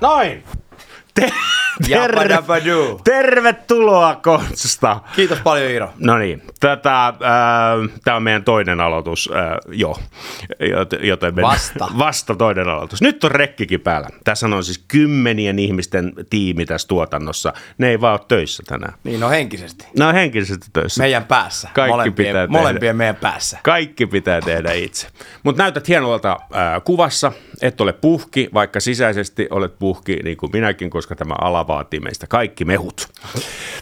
Noin. Te- Jabba terve- tervetuloa Konsta. Kiitos paljon Iiro. No niin, tätä, äh, tämä on meidän toinen aloitus, äh, jo, Jot- joten me, Vasta. vasta toinen aloitus. Nyt on rekkikin päällä. Tässä on siis kymmenien ihmisten tiimi tässä tuotannossa. Ne ei vaan ole töissä tänään. Niin no henkisesti. Ne on henkisesti töissä. Meidän päässä. Kaikki molempien, pitää tehdä. molempien meidän päässä. Kaikki pitää tehdä itse. Mutta näytät hienolta äh, kuvassa, et ole puhki, vaikka sisäisesti olet puhki, niin kuin minäkin, koska tämä ala vaatii meistä kaikki mehut.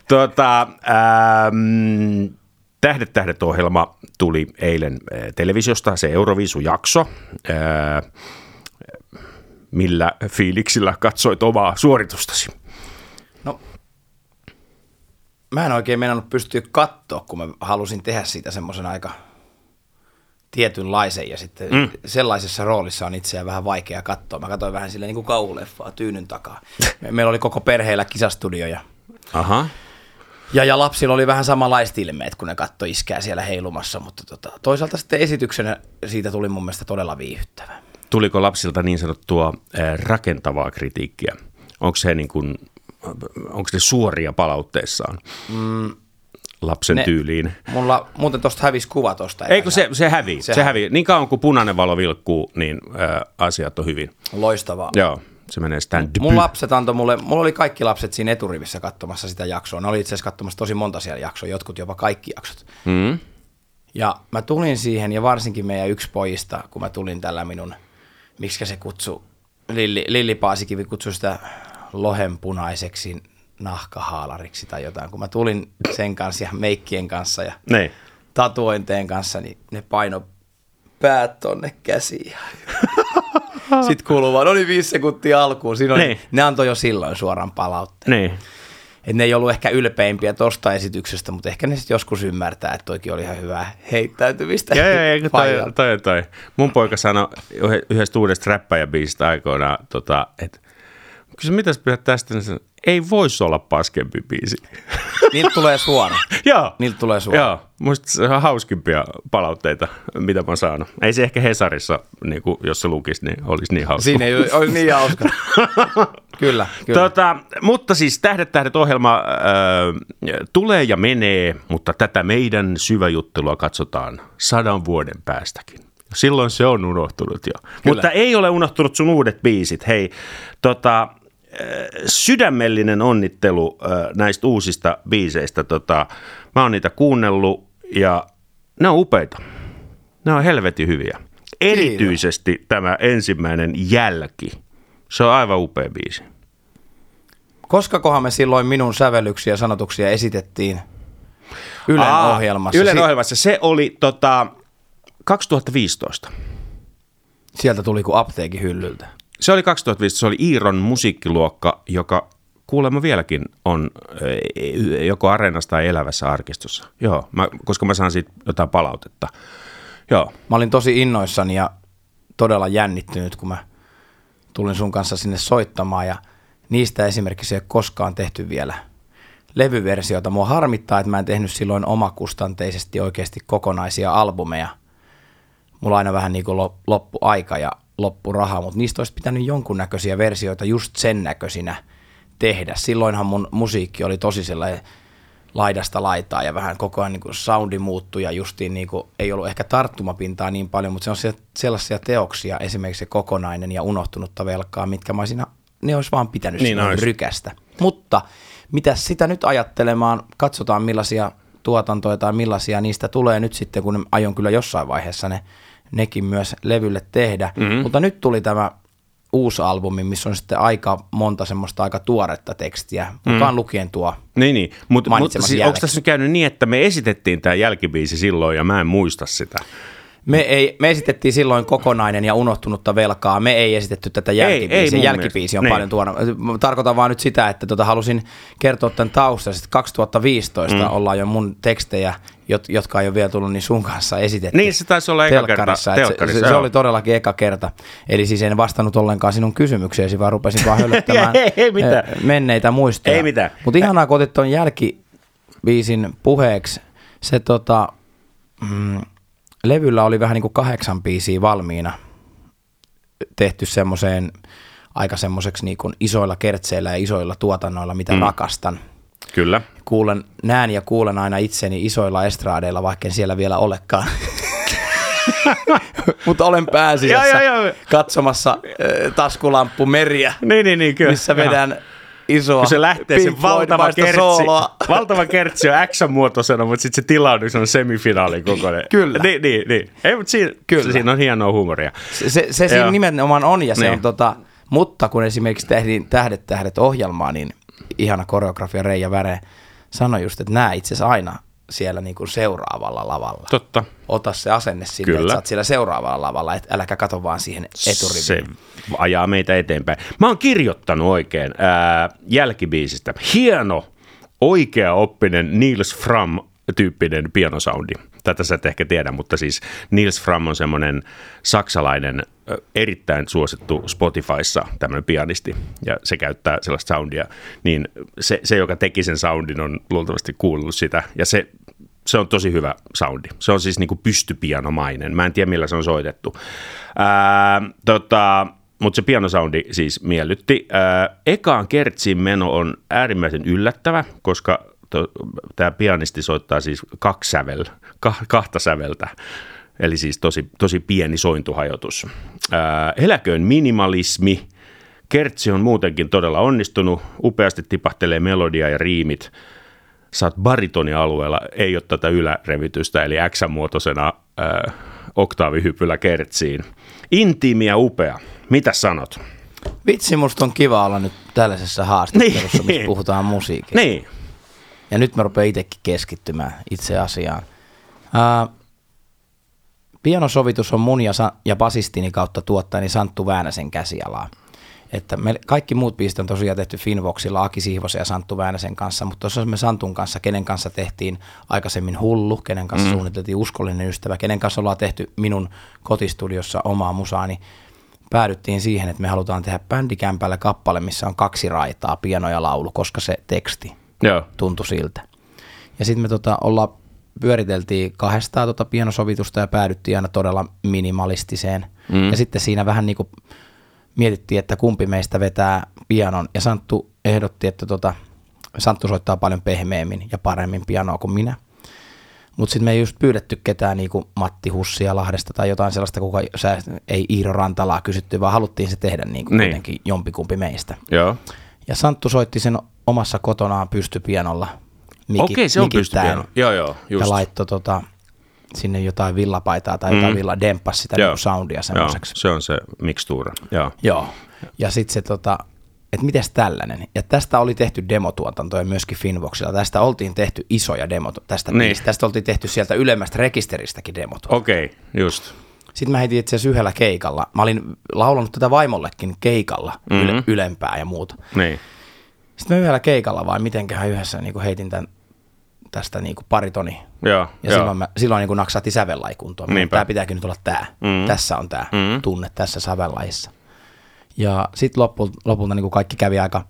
Tuota, ähm, Tähdet tähdet ohjelma tuli eilen äh, televisiosta, se Euroviisu-jakso. Äh, millä fiiliksillä katsoit omaa suoritustasi? No, mä en oikein meinannut pystyä katsoa, kun mä halusin tehdä siitä semmoisen aika tietynlaisen ja sitten mm. sellaisessa roolissa on itseään vähän vaikea katsoa. Mä katsoin vähän silleen niin kuin kauhuleffaa tyynyn takaa. Me- Meillä oli koko perheellä kisastudio ja, Aha. Ja, ja lapsilla oli vähän samanlaiset ilmeet, kun ne katsoi iskää siellä heilumassa, mutta tota, toisaalta sitten esityksenä siitä tuli mun mielestä todella viihyttävä. Tuliko lapsilta niin sanottua äh, rakentavaa kritiikkiä? Onko se niin kuin, onko ne suoria palautteissaan mm, lapsen ne- tyyliin? Mulla muuten tosta hävisi kuva tosta. Eikö se, se hävii, Se se, hävii. Niin kauan kuin punainen valo vilkkuu, niin äh, asiat on hyvin. Loistavaa. Joo, se menee stand Mun lapset antoi mulle, mulla oli kaikki lapset siinä eturivissä katsomassa sitä jaksoa. Ne oli itse asiassa katsomassa tosi monta siellä jaksoa, jotkut jopa kaikki jaksot. Mm. Ja mä tulin siihen, ja varsinkin meidän yksi pojista, kun mä tulin tällä minun, miksi se kutsu, Lilli, Lilli Paasikivi kutsui sitä lohenpunaiseksi nahkahaalariksi tai jotain. Kun mä tulin sen kanssa ja meikkien kanssa ja Niin. tatuointeen kanssa, niin ne paino päät tonne käsiin. Sitten kuuluu vaan, oli viisi sekuntia alkuun. Siinä oli, Niin. ne antoi jo silloin suoran palautteen. Niin. Et ne ei ollut ehkä ylpeimpiä tosta esityksestä, mutta ehkä ne sitten joskus ymmärtää, että toikin oli ihan hyvää heittäytymistä. Joo, joo, toi, toi, toi. Mun poika sanoi yhdestä uudesta räppäjäbiisistä aikoinaan, tota, että kysy, mitäs pidät tästä? Niin sanoi, ei voisi olla paskempi biisi. Niiltä tulee suora. Joo. Niiltä tulee suora. Joo, musta se on hauskimpia palautteita, mitä mä oon saanut. Ei se ehkä Hesarissa, niin kuin, jos se lukisi, niin olisi niin hauska. Siinä ei ole- niin hauska. kyllä, kyllä. Tota, mutta siis Tähdet tähdet ohjelma äh, tulee ja menee, mutta tätä meidän syväjuttelua katsotaan sadan vuoden päästäkin. Silloin se on unohtunut jo. Kyllä. Mutta ei ole unohtunut sun uudet biisit. Hei, tota, sydämellinen onnittelu näistä uusista biiseistä. Tota, mä oon niitä kuunnellut ja ne on upeita. Ne on helvetin hyviä. Erityisesti tämä ensimmäinen jälki. Se on aivan upea biisi. Koska kohan me silloin minun sävellyksiä ja sanotuksia esitettiin Ylen Aa, ohjelmassa. Ylen ohjelmassa. Se oli tota, 2015. Sieltä tuli kuin apteekin hyllyltä. Se oli 2015. Se oli Iiron musiikkiluokka, joka kuulemma vieläkin on eh, joko Areenassa tai Elävässä arkistossa. Joo, mä, koska mä saan siitä jotain palautetta. Joo, Mä olin tosi innoissani ja todella jännittynyt, kun mä tulin sun kanssa sinne soittamaan ja niistä esimerkiksi ei ole koskaan tehty vielä levyversiota. Mua harmittaa, että mä en tehnyt silloin omakustanteisesti oikeasti kokonaisia albumeja. Mulla aina vähän niin kuin lo- loppu aika ja loppu raha, mutta niistä olisi pitänyt jonkunnäköisiä versioita just sen näköisinä tehdä. Silloinhan mun musiikki oli tosi sellainen laidasta laitaa ja vähän koko ajan niin kuin soundi muuttui ja justiin niin kuin, ei ollut ehkä tarttumapintaa niin paljon, mutta se on se- sellaisia teoksia, esimerkiksi se kokonainen ja unohtunutta velkaa, mitkä mä olisin, ne olisi vaan pitänyt Niin ois. rykästä. Mutta mitä sitä nyt ajattelemaan, katsotaan millaisia tuotantoja tai millaisia niistä tulee nyt sitten, kun aion kyllä jossain vaiheessa ne, nekin myös levylle tehdä. Mm-hmm. Mutta nyt tuli tämä uusi albumi, missä on sitten aika monta semmoista aika tuoretta tekstiä, mukaan lukien tuo niin, niin. Mutta mut, siis, onko tässä nyt käynyt niin, että me esitettiin tämä jälkibiisi silloin ja mä en muista sitä? Me, ei, me esitettiin silloin kokonainen ja unohtunutta velkaa. Me ei esitetty tätä jälkibiisiä. ei mun Jälkibiisi mielestä. on Niin. paljon tuona. Tarkoitan vaan nyt sitä, että tota, halusin kertoa tämän taustan. Sitten 2015 mm. ollaan jo mun tekstejä, jot, jotka ei ole vielä tullut, niin sun kanssa esitetty. Niin, se taisi olla eka kerta se, se, se oli todellakin eka kerta. Eli siis en vastannut ollenkaan sinun kysymykseesi, vaan rupesin vaan hölöttämään Ei, ei mitään. eh, menneitä muistoja. Ei mitään. Mutta ihanaa, kun otit tuon jälkibiisin puheeksi. Se tota, mm, levyllä oli vähän niin kuin kahdeksan biisiä valmiina tehty semmoiseen aika semmoiseksi niin isoilla kertseillä ja isoilla tuotannoilla, mitä mm. rakastan. Kyllä. Kuulen, näen ja kuulen aina itseni isoilla estraadeilla, vaikka en siellä vielä olekaan. Mutta olen pääsiässä ja, ja, ja. katsomassa äh, taskulamppu meriä, niin, niin, niin, kyllä. missä vedän isoa Kun se lähtee se valtava kertsi, valtava kertsi on X-muotoisena, mutta sitten se tilaudus on semifinaali kokoinen. Kyllä. Niin, niin, niin. Ei, mutta siinä, Kyllä. siinä on hienoa huumoria. Se, se, se siinä nimenomaan on, ja se niin. on tota, mutta kun esimerkiksi tehdin Tähdet tähdet ohjelmaa, niin ihana koreografia Reija Väre sanoi just, että nämä itse asiassa aina siellä niin kuin seuraavalla lavalla. Totta. Ota se asenne sinne, Kyllä. että sä oot siellä seuraavalla lavalla, et äläkä kato vaan siihen eturiviin. Se ajaa meitä eteenpäin. Mä oon kirjoittanut oikein ää, jälkibiisistä. Hieno, oikea oppinen Niels Fram tyyppinen pianosoundi. Tätä sä et ehkä tiedä, mutta siis Niels Fram on semmoinen saksalainen erittäin suosittu Spotifyssa tämmöinen pianisti ja se käyttää sellaista soundia, niin se, se joka teki sen soundin on luultavasti kuullut sitä ja se, se on tosi hyvä soundi. Se on siis niinku pystypianomainen. Mä en tiedä millä se on soitettu. Tota, mutta se pianosoundi siis miellytti. Ää, ekaan kertsiin meno on äärimmäisen yllättävä, koska tämä pianisti soittaa siis kaksi sävel, kahta säveltä. Eli siis tosi, tosi pieni sointuhajotus. Ää, eläköön minimalismi. Kertsi on muutenkin todella onnistunut. Upeasti tipahtelee melodia ja riimit. Saat baritonialueella, ei ole tätä ylärevitystä, eli X-muotoisena ää, oktaavihypyllä kertsiin. Intiimi ja upea. Mitä sanot? Vitsi, musta on kiva olla nyt tällaisessa haastattelussa, niin. missä puhutaan musiikista. Niin. Ja nyt mä rupean itsekin keskittymään itse asiaan. Uh, Pianosovitus on mun ja, sa- ja basistini kautta tuottajani Santtu Väänäsen käsialaa. Että me, kaikki muut biisit on tosiaan tehty Finvoxilla Aki Sihvosen ja Santtu Väänäsen kanssa, mutta tuossa me Santun kanssa, kenen kanssa tehtiin aikaisemmin Hullu, kenen kanssa mm. suunniteltiin Uskollinen ystävä, kenen kanssa ollaan tehty minun kotistudiossa omaa musaani, päädyttiin siihen, että me halutaan tehdä bändikämpällä kappale, missä on kaksi raitaa, piano ja laulu, koska se teksti Joo. tuntui siltä. Ja sitten me tota, ollaan pyöriteltiin kahdestaan tota pienosovitusta ja päädyttiin aina todella minimalistiseen. Mm. Ja sitten siinä vähän niin kuin mietittiin, että kumpi meistä vetää pianon. Ja Santtu ehdotti, että tota, Santtu soittaa paljon pehmeämmin ja paremmin pianoa kuin minä. Mutta sitten me ei just pyydetty ketään niin kuin Matti Hussia Lahdesta tai jotain sellaista, kuka sä, ei Iiro Rantalaa kysytty, vaan haluttiin se tehdä niin kuin niin. kuitenkin jompikumpi meistä. Joo. Ja Santtu soitti sen omassa kotonaan pystypianolla mikit, Okei, se on pystypiano. Joo, joo, just. Ja laittoi tota, sinne jotain villapaitaa tai jotain mm. villa, demppasi sitä niin soundia semmoiseksi. Joo, se on se mikstuura. Joo. Joo. Ja sitten se tota, että miten tällainen. Ja tästä oli tehty demotuotantoja myöskin Finvoxilla. Tästä oltiin tehty isoja demot tästä niin. Tästä oltiin tehty sieltä ylemmästä rekisteristäkin demot. Okei, okay, just. Sitten mä heitin itse asiassa yhdellä keikalla. Mä olin laulanut tätä vaimollekin keikalla mm-hmm. yle, ylempää ja muuta. Niin. Sitten mä yhdellä keikalla vai mitenköhän yhdessä niin heitin tämän tästä niin kuin paritoni. Joo, ja joo. silloin, mä, silloin niin kuin naksahti sävellai kuntoon. Tämä pitääkin nyt olla tämä. Mm. Tässä on tämä mm. tunne tässä sävellajissa. Ja sitten lopulta, lopulta niin kuin kaikki kävi aika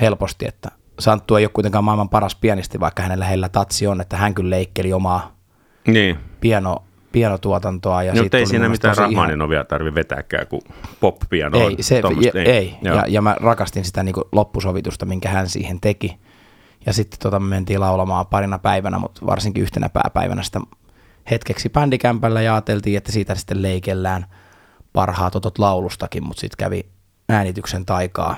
helposti, että Santtu ei ole kuitenkaan maailman paras pianisti, vaikka hänellä heillä tatsi on, että hän kyllä leikkeli omaa niin. piano, pianotuotantoa. Ja no, ei siinä mitään Rahmaninovia ihan... tarvi vetääkään, kun pop-piano ei, se, ja, ei. ei. Ja, ja mä rakastin sitä niin loppusovitusta, minkä hän siihen teki. Ja sitten tota, me mentiin laulamaan parina päivänä, mutta varsinkin yhtenä pääpäivänä sitä hetkeksi bändikämpällä ja ajateltiin, että siitä sitten leikellään parhaat otot laulustakin, mutta sitten kävi äänityksen taikaa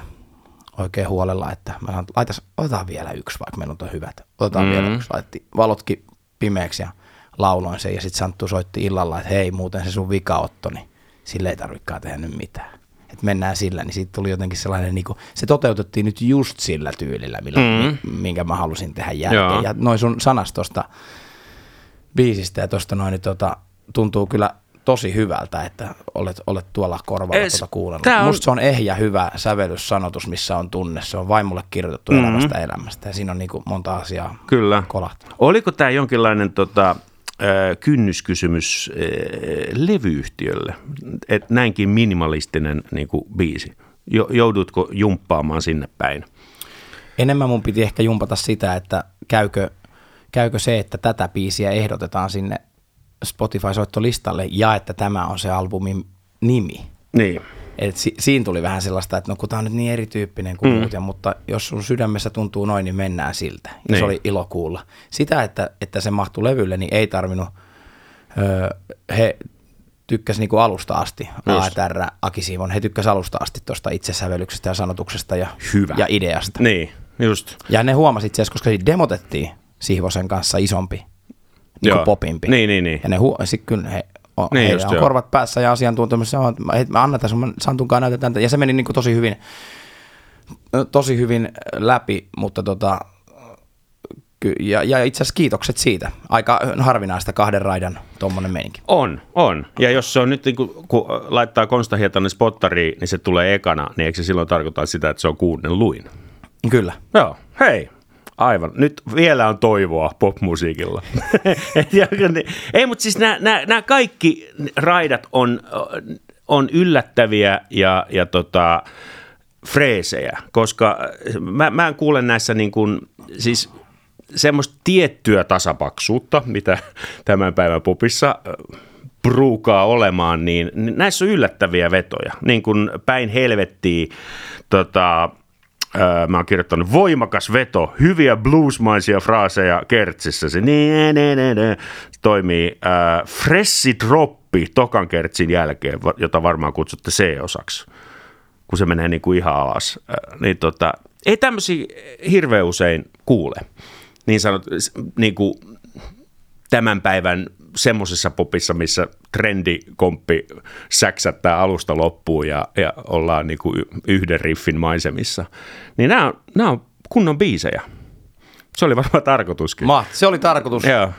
oikein huolella, että mä sanon, laitas, otetaan vielä yksi, vaikka meillä on hyvät. Otetaan mm. vielä yksi. Laitti valotkin pimeäksi ja lauloin sen ja sitten Santtu soitti illalla, että hei muuten se sun vikaotto, niin sille ei tarvikaan tehdä nyt mitään että mennään sillä, niin siitä tuli jotenkin sellainen, niin kuin, se toteutettiin nyt just sillä tyylillä, millä, mm. minkä mä halusin tehdä jälkeen. Joo. Ja noin sun sanastosta biisistä ja tuosta noin, niin tota, tuntuu kyllä tosi hyvältä, että olet, olet tuolla korvalla es, tuota kuunnellut. On... Musta se on ehjä hyvä sävellyssanotus, missä on tunne. Se on vaimolle kirjoitettu mm-hmm. elämästä elämästä ja siinä on niin kuin monta asiaa Kyllä. kolahtanut. Oliko tämä jonkinlainen tota, kynnyskysymys levyyhtiölle, että näinkin minimalistinen niin kuin, biisi. Joudutko jumppaamaan sinne päin? Enemmän mun piti ehkä jumpata sitä, että käykö, käykö se, että tätä biisiä ehdotetaan sinne Spotify-soittolistalle ja että tämä on se albumin nimi. Niin. Et si, siinä tuli vähän sellaista, että no kun tämä on nyt niin erityyppinen kuin mm. muut, ja, mutta jos sun sydämessä tuntuu noin, niin mennään siltä. Ja Niin. se oli ilo kuulla. Sitä, että, että se mahtui levylle, niin ei tarvinnut, öö, he tykkäs niinku alusta asti, Just. ATR, Aki Siivon, he tykkäs alusta asti tuosta itsesävellyksestä ja sanotuksesta ja, Hyvä. ja ideasta. Niin, just. Ja ne huomasi itse asiassa, koska siitä demotettiin Sihvosen kanssa isompi, niin popimpi. Niin, niin, niin. Ja ne huo, sit kyllä he, Niin just, heillä on korvat päässä ja asiantuntemus, on, että hei, me annetaan sun, Santunkaan näytetään, ja se meni niin kuin tosi hyvin, tosi hyvin läpi, mutta tota, ja, ja itse asiassa kiitokset siitä. Aika harvinaista kahden raidan tuommoinen meininki. On, on. Ja jos se on nyt, niin kuin, kun laittaa konstahietanne spottariin, niin se tulee ekana, niin eikö se silloin tarkoita sitä, että se on kuunnelluin? Kyllä. Joo, hei. Aivan. Nyt vielä on toivoa popmusiikilla. Niin- Ei, mutta siis nämä, kaikki raidat on, on yllättäviä ja, ja tota, freesejä, koska mä, mä en kuule näissä niin kuin, siis semmoista tiettyä tasapaksuutta, mitä tämän päivän popissa ö, pruukaa olemaan, niin niin näissä on yllättäviä vetoja. Niin kuin päin helvettiin, tota, mä oon kirjoittanut voimakas veto, hyviä bluesmaisia fraaseja kertsissä. Se ne, ne, ne, ne, toimii. Äh, Fressi droppi tokan kertsin jälkeen, jota varmaan kutsutte C-osaksi kun se menee niin kuin ihan alas. Äh, Niin tota, ei tämmöisiä hirveän usein kuule. Niin sanot, niin kuin tämän päivän semmoisessa popissa, missä trendikomppi säksättää alusta loppuun ja, ja ollaan niin kuin yhden riffin maisemissa. Niin nämä nämä on kunnon biisejä. Se oli varmaan tarkoituskin. Ma, se oli tarkoitus. Joo.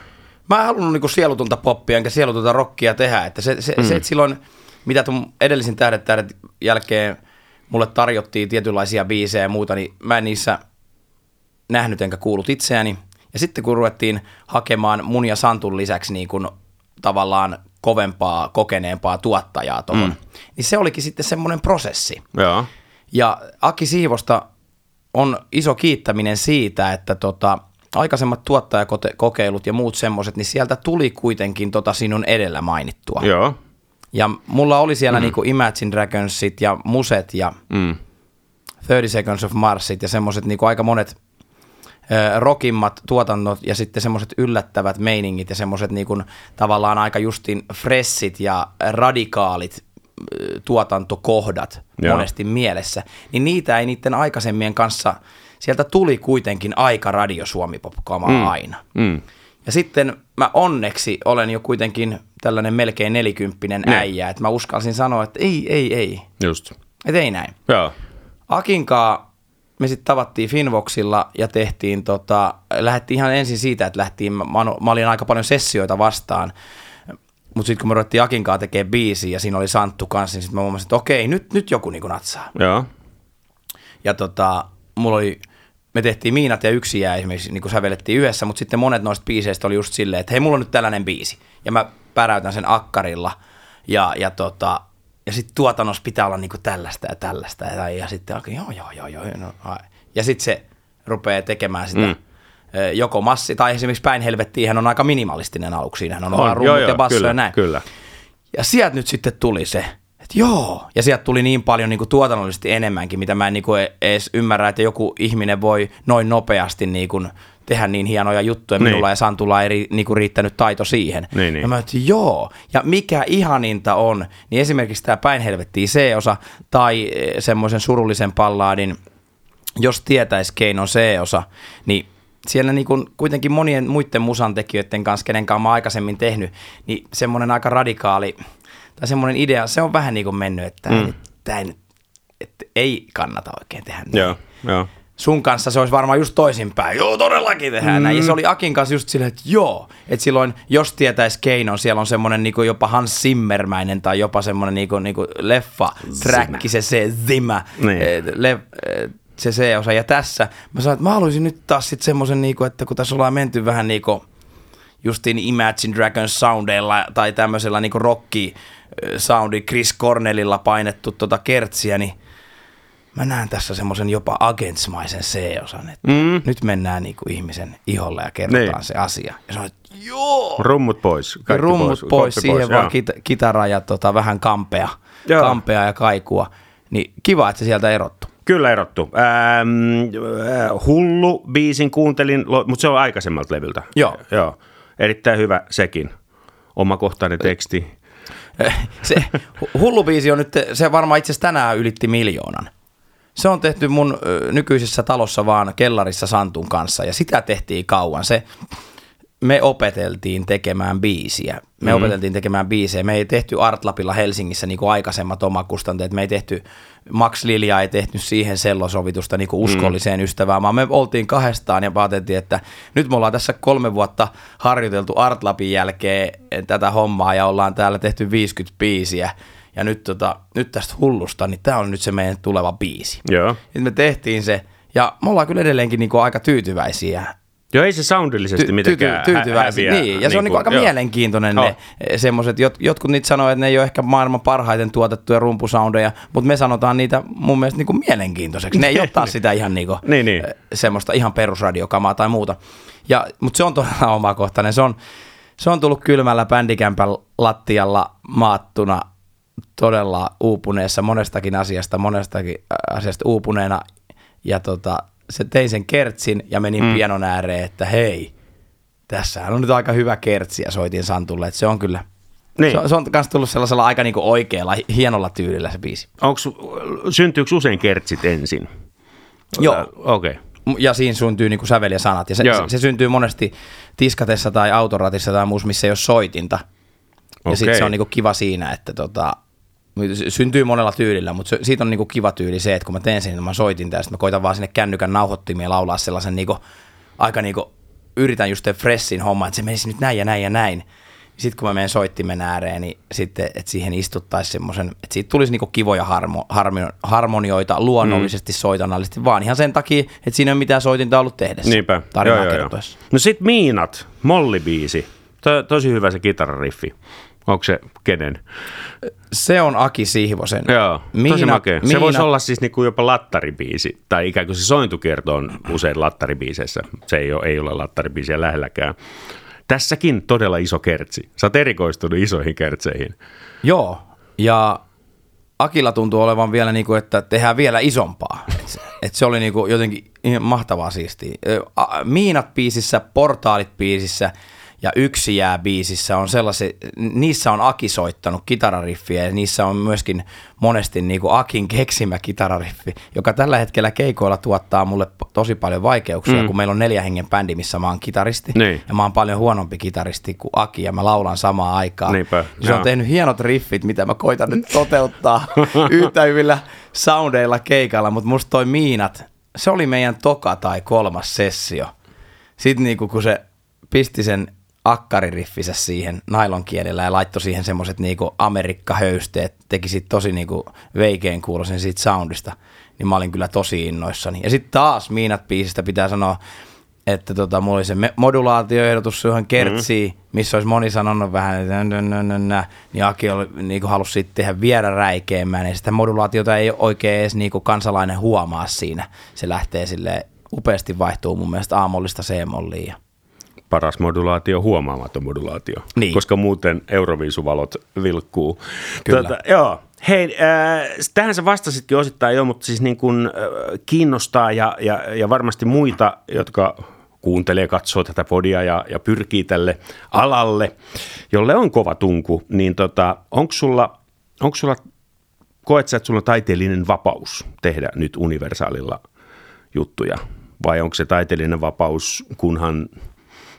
Mä en halunnut niinku sielutunta poppia enkä sielutunta rockia tehdä. Että se, se, mm. se, että silloin, mitä tuon edellisin tähdet tähdet jälkeen mulle tarjottiin tietynlaisia biisejä ja muuta, niin mä en niissä nähnyt enkä kuullut itseäni. Ja sitten kun ruvettiin hakemaan mun ja Santun lisäksi niin kuin tavallaan kovempaa, kokeneempaa tuottajaa tuohon, mm. niin se olikin sitten semmoinen prosessi. Joo. Ja Aki Siivosta on iso kiittäminen siitä, että tota, aikaisemmat tuottajakokeilut ja muut semmoiset, niin sieltä tuli kuitenkin tota sinun edellä mainittua. Joo. Ja mulla oli siellä mm. niinku Imagine Dragonsit ja Muset ja Mm. 30 Seconds of Marsit ja semmoiset niinku aika monet ö, rockimmat tuotannot ja sitten semmoiset yllättävät meiningit ja semmoiset niinku tavallaan aika justin fressit ja radikaalit tuotantokohdat Joo. monesti mielessä, niin niitä ei niiden aikaisemmien kanssa, sieltä tuli kuitenkin aika radio suomi mm. aina. Mm. Ja sitten mä onneksi olen jo kuitenkin tällainen melkein nelikymppinen Ne. äijä, että mä uskalsin sanoa, että ei, ei, ei, Just. että ei näin. Joo. Akinkaa me sitten tavattiin Finvoxilla ja tehtiin tota, lähdettiin ihan ensin siitä, että lähtiin, mä, mä olin aika paljon sessioita vastaan, mutta sitten kun me ruvettiin Akinkaa tekemään biisiä ja siinä oli Santtu kanssa, niin sitten mä huomasin, että okei, nyt, nyt joku niinku natsaa. Joo. Ja tota, mulla oli, me tehtiin Miinat ja Yksi jää esimerkiksi, niin kuin sävellettiin yhdessä, mutta sitten monet noista biiseistä oli just silleen, että hei, mulla on nyt tällainen biisi. Ja mä päräytän sen akkarilla. Ja, ja, tota, ja sitten tuotannossa pitää olla niinku tällaista ja tällaista. Ja, ja sitten alkoi, joo, joo, joo, joo. No, ai. ja sitten se rupeaa tekemään sitä. Mm. Joko massi, tai esimerkiksi Päin helvettiin, hän on aika minimalistinen aluksi. Siinähän on, On, joo, rummut joo, ja basso kyllä, ja näin. kyllä. Ja sieltä nyt sitten tuli se, että joo. Ja sieltä tuli niin paljon niin kuin tuotannollisesti enemmänkin, mitä mä en niin kuin edes ymmärrä, että joku ihminen voi noin nopeasti niin kuin tehdä niin hienoja juttuja. Niin. Minulla ja Santulla ei ri, niin kuin riittänyt taito siihen. Niin, niin. Ja mä että joo. Ja mikä ihaninta on, niin esimerkiksi tämä Päin helvettiin C-osa tai eh, semmoisen surullisen pallaadin jos tietäisi keinon C-osa, niin siellä niin kuin kuitenkin monien muiden musantekijöiden kanssa, kenen kanssa mä aikaisemmin tehnyt, niin semmoinen aika radikaali, tai semmoinen idea, se on vähän niin kuin mennyt, että mm. tämä ei, nyt- että ei kannata oikein tehdä näin. Joo. Joo. Sun kanssa se olisi varmaan just toisinpäin. Joo, todellakin tehdään mm. näin. Ja se oli Akin kanssa just silleen, että joo. Että silloin, jos tietäisi keinon, siellä on semmoinen niinku jopa Hans Zimmermäinen tai jopa semmoinen niinku, niinku leffa träkki, se se Zimmer, Niin. eh, le, eh, se C-osa. Ja tässä mä sanoin, että mä haluaisin nyt taas sitten semmoisen, niinku, että kun tässä ollaan menty vähän niinku justiin Imagine Dragons soundeilla tai tämmöisellä niinku rocki eh, soundi Chris Cornellilla painettu tota kertsiä, niin mä näen tässä semmoisen jopa agentsmaisen C-osan, että Mm. nyt mennään niinku ihmisen iholle ja kerrotaan Niin. se asia. Ja sanoin, että joo, Rummut pois. Kaikki rummut pois, koppi siihen joo. vaan kita- kitara ja tota, vähän kampea. Joo. kampea ja kaikua. Niin kiva, että se sieltä erottu. Kyllä erottu. Ähm, äh, hullu biisin kuuntelin, mutta se on aikaisemmalta levyltä. Joo. Joo. Erittäin hyvä sekin. Omakohtainen teksti. se hullu biisi on nyt, se varmaan itse asiassa tänään ylitti miljoonan. Se on tehty mun nykyisessä talossa vaan kellarissa Santun kanssa ja sitä tehtiin kauan. Se, me opeteltiin tekemään biisiä. Me mm. opeteltiin tekemään biisejä. Me ei tehty Artlapilla Helsingissä niin kuin aikaisemmat omakustanteet. Me ei tehty, Max Lilja ei tehty siihen sellosovitusta niin kuin uskolliseen mm. ystävään, vaan me oltiin kahdestaan ja päätettiin, että nyt me ollaan tässä kolme vuotta harjoiteltu Artlapin jälkeen tätä hommaa ja ollaan täällä tehty 50 biisiä. Ja nyt, tota, nyt tästä hullusta, niin tämä on nyt se meidän tuleva biisi. Joo. Sitten me tehtiin se, ja me ollaan kyllä edelleenkin niin kuin aika tyytyväisiä Joo, ei se soundillisesti ty- mitenkään ty- tyytyväisiä. Niin, ja niin se on niin kuin aika joo. mielenkiintoinen ne semmoiset, jot, jotkut niitä sanoo, että ne ei ole ehkä maailman parhaiten tuotettuja rumpusoundeja, mutta me sanotaan niitä mun mielestä niin kuin mielenkiintoiseksi. Ne ei ottaa sitä ihan niin kuin, niin, niin. semmoista ihan perusradiokamaa tai muuta. Ja, mutta se on todella omakohtainen. Se on, se on tullut kylmällä bändikämpän lattialla maattuna todella uupuneessa monestakin asiasta, monestakin asiasta uupuneena. Ja tota, se tein sen kertsin ja menin mm. pianon ääreen, että hei, tässähän on nyt aika hyvä kertsi ja soitin Santulle, että se on kyllä, niin. se, on, se on myös tullut sellaisella aika niinku oikealla, hienolla tyylillä se biisi. Onko, syntyykö usein kertsit ensin? Joo. Äh, Okei. Okay. Ja siinä syntyy niinku sävel ja sanat. Ja se, se, se, syntyy monesti tiskatessa tai autoratissa tai muussa, missä ei ole soitinta. Ja okay. sitten se on niinku kiva siinä, että tota, syntyy monella tyylillä, mutta se, siitä on niinku kiva tyyli se, että kun mä teen sen, niin mä soitin tästä, mä koitan vaan sinne kännykän nauhoittimia laulaa sellaisen niinku, aika niinku, yritän just freshin homma, että se menisi nyt näin ja näin ja näin. Sitten kun mä menen soittimen ääreen, niin sitten, että siihen istuttaisiin semmoisen, että siitä tulisi niinku kivoja harmo, harmo, harmonioita luonnollisesti mm. soitanallisesti, vaan ihan sen takia, että siinä ei ole mitään soitinta ollut tehdessä. Niinpä. Joo, joo, joo. No sit Miinat, Mollibiisi. To, tosi hyvä se kitarariffi. Onko se kenen? Se on Aki Sihvosen. Joo, Miina, tosi makea. Se Miina... voisi olla siis niinku jopa lattaribiisi, tai ikään kuin se sointukierto on usein lattaribiiseissä. Se ei ole, ei ole lattaribiisiä lähelläkään. Tässäkin todella iso kertsi. Sä oot erikoistunut isoihin kertseihin. Joo, ja Akilla tuntuu olevan vielä niin kuin, että tehdään vielä isompaa. Et se, et se oli niin kuin jotenkin mahtavaa siistiä. Miinat biisissä, portaalit biisissä – ja Yksi jää biisissä on sellaisia, niissä on Aki soittanut kitarariffiä ja niissä on myöskin monesti niin kuin Akin keksimä kitarariffi, joka tällä hetkellä keikoilla tuottaa mulle tosi paljon vaikeuksia, mm. kun meillä on neljä hengen bändi, missä mä oon kitaristi niin. ja mä oon paljon huonompi kitaristi kuin Aki ja mä laulan samaan aikaan. Niinpä, se on tehnyt hienot riffit, mitä mä koitan nyt toteuttaa yhtä hyvillä soundeilla keikalla, mutta musta toi Miinat, se oli meidän toka tai kolmas sessio. Sitten niinku kun se pisti sen akkaririffinsä siihen nailonkielellä ja laittoi siihen semmoiset niinku Amerikka-höysteet, teki sit tosi niinku veikein kuulosen siitä soundista, niin mä olin kyllä tosi innoissani. Ja sitten taas Miinat biisistä pitää sanoa, että tota, mulla oli se modulaatioehdotus siihen kertsiin, mm-hmm. missä olisi moni sanonut vähän, että niin Aki oli, niin halusi sitten tehdä vielä räikeämmän, ja sitä modulaatiota ei oikein edes niin kansalainen huomaa siinä. Se lähtee sille upeasti vaihtuu mun mielestä aamollista C-molliin paras modulaatio, huomaamaton modulaatio, niin. koska muuten euroviisuvalot vilkkuu. Kyllä. Tuota, joo. Hei, äh, tähän sä vastasitkin osittain jo, mutta siis niin kuin, äh, kiinnostaa ja, ja, ja varmasti muita, jotka kuuntelee, katsoo tätä podia ja, ja pyrkii tälle alalle, jolle on kova tunku, niin tota, onko sulla, onko sulla, koet sä, että sulla on taiteellinen vapaus tehdä nyt universaalilla juttuja? Vai onko se taiteellinen vapaus, kunhan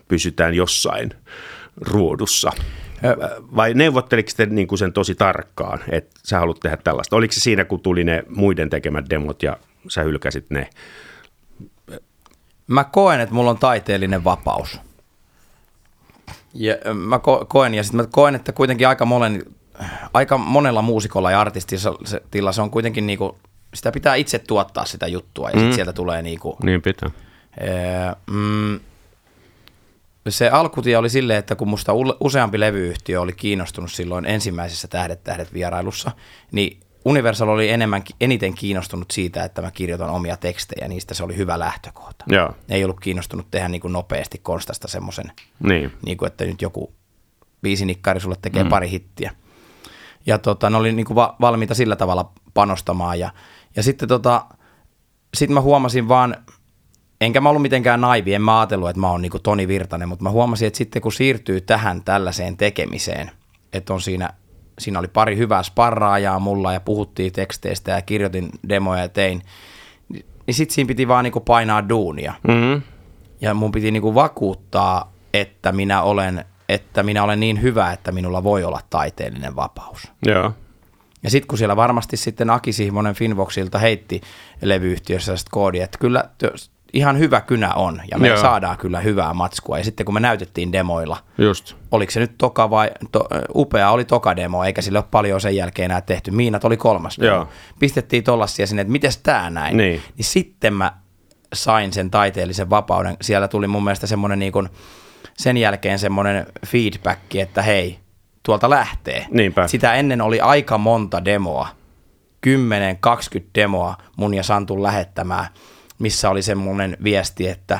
pysytään jossain ruodussa. Vai neuvotteliko te niin kuin sen tosi tarkkaan, että sä haluat tehdä tällaista? Oliko se siinä, kun tuli ne muiden tekemät demot ja sä hylkäsit ne? Mä koen, että mulla on taiteellinen vapaus. Ja mä koen, ja sitten mä koen, että kuitenkin aika, monen, aika monella muusikolla ja artistilla se on kuitenkin niinku, sitä pitää itse tuottaa sitä juttua ja mm. sitten sieltä tulee niinku... Niin pitää. Ee, mm, se alkutie oli silleen, että kun musta useampi levyyhtiö oli kiinnostunut silloin ensimmäisessä Tähdet tähdet vierailussa, niin Universal oli enemmän, eniten kiinnostunut siitä, että mä kirjoitan omia tekstejä, niistä se oli hyvä lähtökohta. Joo. Ei ollut kiinnostunut tehdä niin kuin nopeasti konstasta semmoisen, niin. niin kuin, että nyt joku biisinikkari sulle tekee mm. pari hittiä. ja tota, ne oli niin kuin va- valmiita sillä tavalla panostamaan. Ja, ja sitten tota, sit mä huomasin vaan, enkä mä ollut mitenkään naivi, en mä ajatellut, että mä oon niin kuin Toni Virtanen, mutta mä huomasin, että sitten kun siirtyy tähän tällaiseen tekemiseen, että on siinä, siinä oli pari hyvää sparraajaa mulla ja puhuttiin teksteistä ja kirjoitin demoja ja tein, niin sitten siinä piti vaan niin kuin painaa duunia. Mm. Ja mun piti niin kuin vakuuttaa, että minä olen että minä olen niin hyvä, että minulla voi olla taiteellinen vapaus. Joo. Ja sitten kun siellä varmasti sitten Aki Sihvonen Finvoxilta heitti levyyhtiössä sitä koodia, että kyllä ihan hyvä kynä on ja me Joo. saadaan kyllä hyvää matskua. Ja sitten kun me näytettiin demoilla, Just. oliko se nyt toka vai, to, upea oli toka demo, eikä sille ole paljon sen jälkeen enää tehty. Miinat oli kolmas demo. Joo. Pistettiin tollasia sinne, että miten tämä näin. Niin. niin sitten mä sain sen taiteellisen vapauden. Siellä tuli mun mielestä semmoinen niin kuin, sen jälkeen semmoinen feedback, että hei, tuolta lähtee. Niinpä. Sitä ennen oli aika monta demoa, 10-20 demoa mun ja Santun lähettämää, missä oli semmoinen viesti, että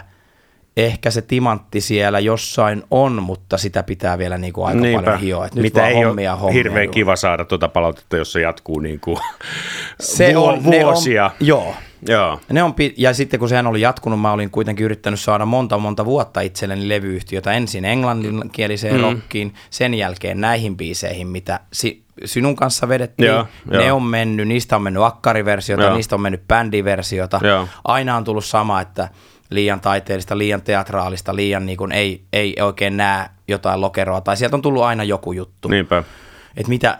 ehkä se timantti siellä jossain on, mutta sitä pitää vielä niin kuin aika Niinpä. paljon hioa. nyt Mitä ei hommia, ole hommia, hirveän juuri. kiva saada tuota palautetta, jos se jatkuu niin kuin se vu- on, vuosia. On, joo, Joo. Ne on, ja sitten kun sehän oli jatkunut, mä olin kuitenkin yrittänyt saada monta monta vuotta itselleni levyyhtiötä. Ensin englanninkieliseen mm. rockiin, sen jälkeen näihin biiseihin, mitä si- sinun kanssa vedettiin. Joo, ne jo. on mennyt, niistä on mennyt akkariversiota, joo. niistä on mennyt bändiversiota. Joo. Aina on tullut sama, että liian taiteellista, liian teatraalista, liian niin kuin ei, ei oikein näe jotain lokeroa. Tai sieltä on tullut aina joku juttu. Niinpä että mitä,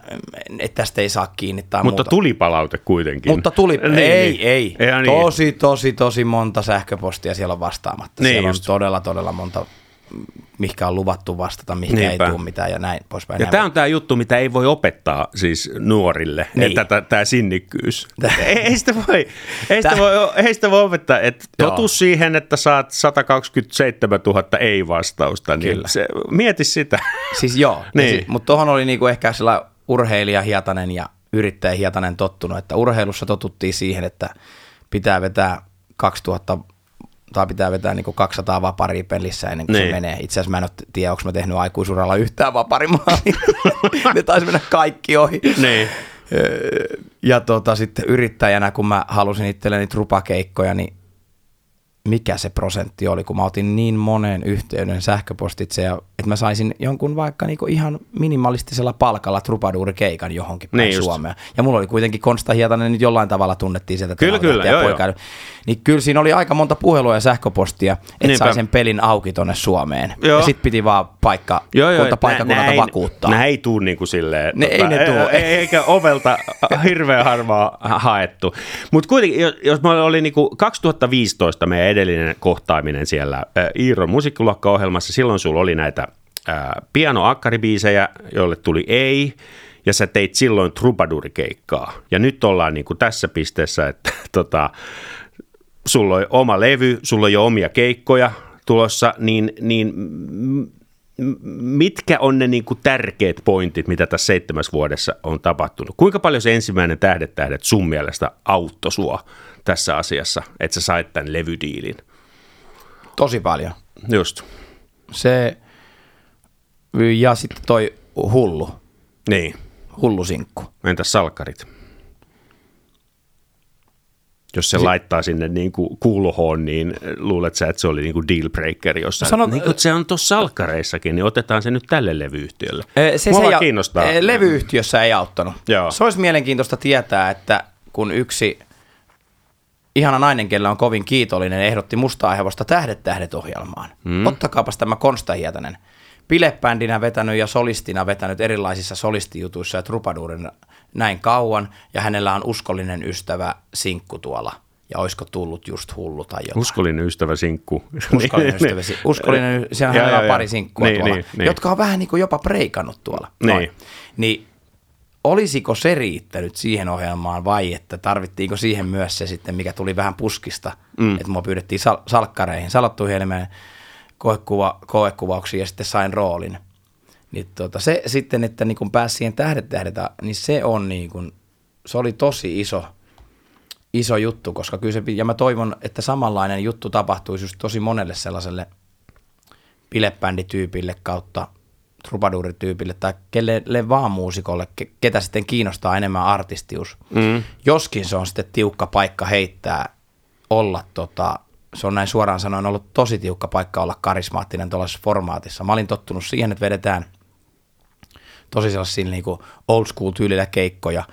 että tästä ei saa kiinni tai Mutta muuta. tuli palaute kuitenkin. Mutta tuli, niin, ei, niin. ei. ei tosi, niin. tosi, tosi monta sähköpostia siellä on vastaamatta. Niin siellä just. on todella, todella monta mihinkä on luvattu vastata, mihin Niinpä. ei tule mitään ja näin poispäin. Ja tämä on tämä juttu, mitä ei voi opettaa siis nuorille, niin. että tämä sinnikkyys. ei, sitä voi, ei, sitä voi, ei sitä voi opettaa, että totu siihen, että saat 127 000 ei-vastausta, niin Kyllä. Se, mieti sitä. Siis joo, niin. siis, mutta tuohon oli niinku ehkä sellainen urheilija hietanen ja yrittäjä hietanen tottunut, että urheilussa totuttiin siihen, että pitää vetää 2000 tai pitää vetää niin 200 vaparia pelissä ennen kuin niin. se menee. Itse asiassa mä en ole tiedä, onko mä tehnyt aikuisuralla yhtään vaparimaalia. ne taisi mennä kaikki ohi. Niin. Ja tota, sitten yrittäjänä, kun mä halusin itselleni trupakeikkoja, niin mikä se prosentti oli, kun mä otin niin monen yhteyden sähköpostitse, ja, että mä saisin jonkun vaikka niinku ihan minimalistisella palkalla trupaduurikeikan johonkin päin niin Suomea. Ja mulla oli kuitenkin Konsta Hietanen, nyt jollain tavalla tunnettiin sieltä. Kyllä, kyllä, joo, joo. Niin kyllä siinä oli aika monta puhelua ja sähköpostia, että sai sen pelin auki tonne Suomeen. Joo. Ja sit piti vaan paikka, joo, joo, paikkakunnalta vakuuttaa. Nää ei tuu niin kuin silleen. Ne, tota, ei ne tuu. Eikä ovelta hirveän harvaa haettu. Mutta kuitenkin, jos mä olin niin kuin 2015 meidän edellinen kohtaaminen siellä Iiron musiikkiluokka-ohjelmassa, silloin sulla oli näitä piano-akkaribiisejä, joille tuli ei, ja sä teit silloin trubadurikeikkaa. Ja nyt ollaan niin kuin tässä pisteessä, että tota, sulla on oma levy, sulla on jo omia keikkoja tulossa, niin, niin mitkä on ne niin kuin tärkeät pointit, mitä tässä seitsemäs vuodessa on tapahtunut? Kuinka paljon se ensimmäinen Tähdet tähdet sun mielestä auttoi sua tässä asiassa, että sä sait tämän levydiilin? Tosi paljon. Just. Se, ja sitten toi hullu. Niin. Hullu sinkku. Entäs salkkarit? Jos se si- laittaa sinne niin kuin kuulohoon, niin luulet sä, että se oli niin kuin deal breaker jossain? Sanot, niin kuin, se on tuossa salkkareissakin, niin otetaan se nyt tälle levyyhtiölle. Se, Mua se ja, kiinnostaa. Levyyhtiössä ei auttanut. Joo. Se olisi mielenkiintoista tietää, että kun yksi ihana nainen, kellä on kovin kiitollinen, ehdotti mustaa hevosta Tähdet tähdet ohjelmaan. Mm. Ottakaapas tämä Konsta Hietanen. Pilebändinä vetänyt ja solistina vetänyt erilaisissa solistijutuissa ja trupaduurin näin kauan, ja hänellä on uskollinen ystävä Sinkku tuolla. Ja olisiko tullut just hullu tai jotain. Uskollinen ystävä Sinkku. Uskollinen ystävä Sinkku. Uskollinen, siellä ja, on ja, pari Sinkkua niin, tuolla, niin, niin. jotka on vähän niin kuin jopa preikannut tuolla. Niin. Niin olisiko se riittänyt siihen ohjelmaan vai että tarvittiinko siihen myös se sitten, mikä tuli vähän puskista, mm. että mua pyydettiin sal- salkkareihin, salattuihin koekuva, koekuvauksiin ja sitten sain roolin. Niin tota, se sitten, että niin kun pääsi siihen tähdet tähdetä, niin se on niin kun, se oli tosi iso, iso juttu, koska kyllä se, ja mä toivon, että samanlainen juttu tapahtuisi just tosi monelle sellaiselle pilebändityypille kautta trubadurityypille tai kelle vaan muusikolle, ke, ketä sitten kiinnostaa enemmän artistius. Mm. Joskin se on sitten tiukka paikka heittää olla, tota, se on näin suoraan sanoen ollut tosi tiukka paikka olla karismaattinen tuollaisessa formaatissa. Mä olin tottunut siihen, että vedetään tosi sellaisia niin old school tyylillä keikkoja.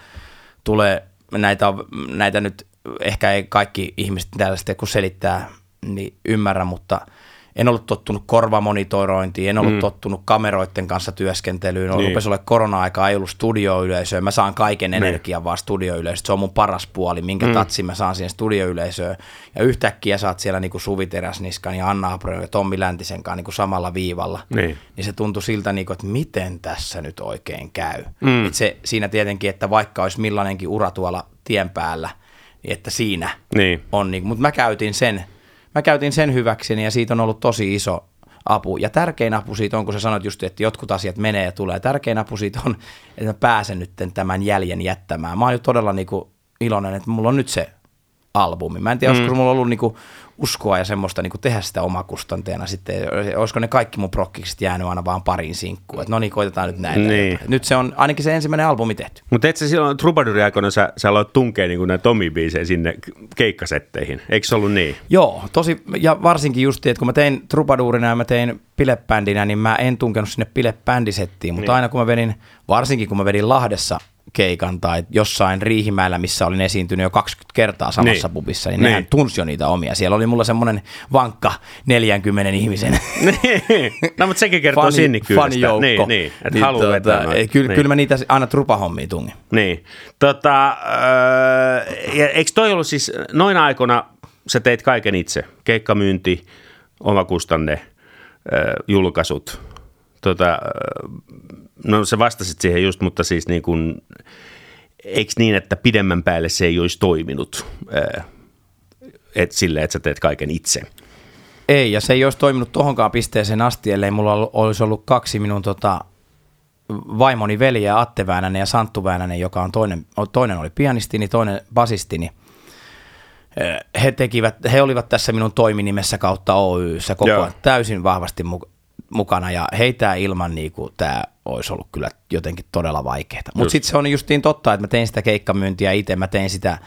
Tulee näitä, näitä nyt ehkä ei kaikki ihmiset täällä sitten kun selittää, niin ymmärrä, mutta – en ollut tottunut korvamonitorointiin, en ollut mm. tottunut kameroiden kanssa työskentelyyn, niin. rupesi olla korona-aika, ei ollut studioyleisöä, mä saan kaiken niin. energian vaan studioyleisöstä, se on mun paras puoli, minkä mm. tatsin mä saan siihen studioyleisöön, ja yhtäkkiä saat siellä niinku Suvi Teräsniskan ja Anna Apro ja Tommi Läntisen kanssa niinku samalla viivalla, niin. niin se tuntui siltä, niinku, että miten tässä nyt oikein käy. Mm. Et se, siinä tietenkin, että vaikka olisi millainenkin ura tuolla tien päällä, niin että siinä niin. on, niin, mutta mä käytin sen mä käytin sen hyväkseni ja siitä on ollut tosi iso apu. Ja tärkein apu siitä on, kun sä sanoit just, että jotkut asiat menee ja tulee. Tärkein apu siitä on, että mä pääsen nyt tämän jäljen jättämään. Mä oon jo todella niin kuin iloinen, että mulla on nyt se albumi. Mä en tiedä, mm. olisiko mulla ollut niinku uskoa ja semmoista niinku tehdä sitä omakustanteena sitten. Olisiko ne kaikki mun prokkikset jäänyt aina vaan pariin sinkkuun. Että no niin, koitetaan nyt näin. Niin. Nyt se on ainakin se ensimmäinen albumi tehty. Mutta et sä silloin Troubadouri aikoina sä, sä aloit tunkea niinku näitä Tomi sinne keikkasetteihin. Eikö se ollut niin? Joo, tosi, ja varsinkin just, että kun mä tein Troubadourina ja mä tein pilebändinä, niin mä en tunkenut sinne pilebändisettiin. Mutta niin. aina kun mä vedin, varsinkin kun mä vedin Lahdessa keikan tai jossain Riihimäellä, missä olin esiintynyt jo 20 kertaa samassa niin. pubissa, niin, niin. nehän tunsi jo niitä omia. Siellä oli mulla semmoinen vankka 40 ihmisen. Niin. no mutta sekin kertoo sinnikkyydestä. Niin, niin, että niin, haluaa vetää noin. Kyllä, niin. kyllä mä niitä aina trupahommiin tungin. Niin. Tota, äh, ja eikö toi ollut siis noina aikoina, sä teit kaiken itse, keikkamyynti, omakustanne, äh, julkaisut, tota, no sä vastasit siihen just, mutta siis niin kuin, eikö niin, että pidemmän päälle se ei olisi toiminut et sille, että sä teet kaiken itse? Ei, ja se ei olisi toiminut tohonkaan pisteeseen asti, ellei mulla olisi ollut kaksi minun tota, vaimoni veliä, Atte Väänänen ja Santtu Väänänen, joka on toinen, toinen oli pianistini, toinen basistini. He, tekivät, he olivat tässä minun toiminimessä kautta Oyssä koko ajan täysin vahvasti mukana ja heitä ilman niin kuin, tämä olisi ollut kyllä jotenkin todella vaikeaa. Mutta sitten se on justiin totta, että mä tein sitä keikkamyyntiä itse, mä tein sitä,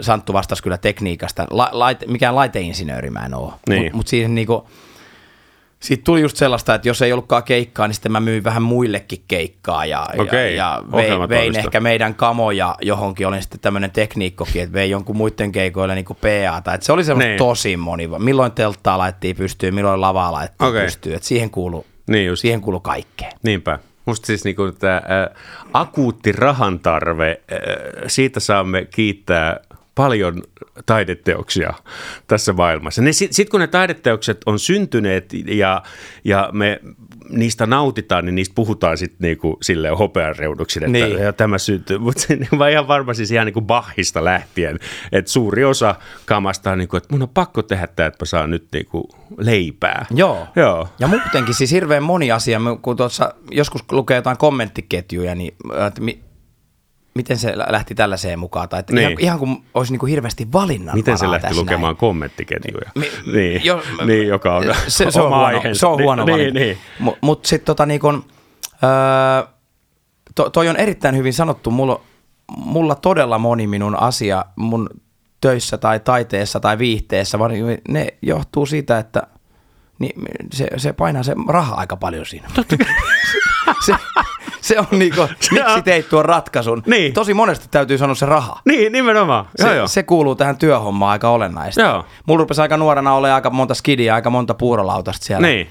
Santtu vastasi kyllä tekniikasta, La, laite, mikään laiteinsinööri mä en ole, niin. mutta mut siihen niin kuin, siitä tuli just sellaista, että jos ei ollutkaan keikkaa, niin sitten mä myin vähän muillekin keikkaa ja, okay. ja, ja vein, vein ehkä meidän kamoja johonkin. Olin sitten tämmöinen tekniikkokin, että vein jonkun muiden keikoille niin PA. Että se oli semmoista niin. tosi moni. Milloin telttaa laittiin pystyyn, milloin lavaa laittiin okay. pystyyn. Että siihen kuuluu, niin just. siihen kuuluu kaikkea. Niinpä. Musta siis niinku tämä äh, akuutti rahantarve, äh, siitä saamme kiittää paljon taideteoksia tässä maailmassa. Sitten sit kun ne taideteokset on syntyneet ja, ja me niistä nautitaan, niin niistä puhutaan sitten niinku silleen hopeareuduksi, että niin. ja tämä syntyy. Mutta mä ihan varma siis ihan niinku Bachista lähtien, että suuri osa kamasta on niinku, että mun on pakko tehdä tämä, että mä saan nyt niinku leipää. Joo. Joo. Ja muutenkin siis hirveän moni asia, kun tuossa joskus lukee jotain kommenttiketjuja, niin että miten se lähti tällaiseen mukaan? Tai että niin. ihan, ihan kuin olisi niin kuin hirveästi valinnan Miten se lähti lukemaan näin. kommenttiketjuja? Mi, niin, jo, niin, joka on se, se, on huono, se on huono niin, valinta. Niin, niin. Mutta sitten tota niin kuin, öö, to, toi on erittäin hyvin sanottu. Mulla, mulla todella moni minun asia mun töissä tai taiteessa tai viihteessä, vaan ne johtuu siitä, että niin se, se painaa se raha aika paljon siinä. se, se on niinku, miksi teit tuon ratkaisun. Niin. Tosi monesti täytyy sanoa se raha. Niin, nimenomaan. Se, joo, joo. se kuuluu tähän työhommaan aika olennaisesti. Joo. Mulla rupesi aika nuorena olemaan aika monta skidia, aika monta puurolautasta siellä. Niin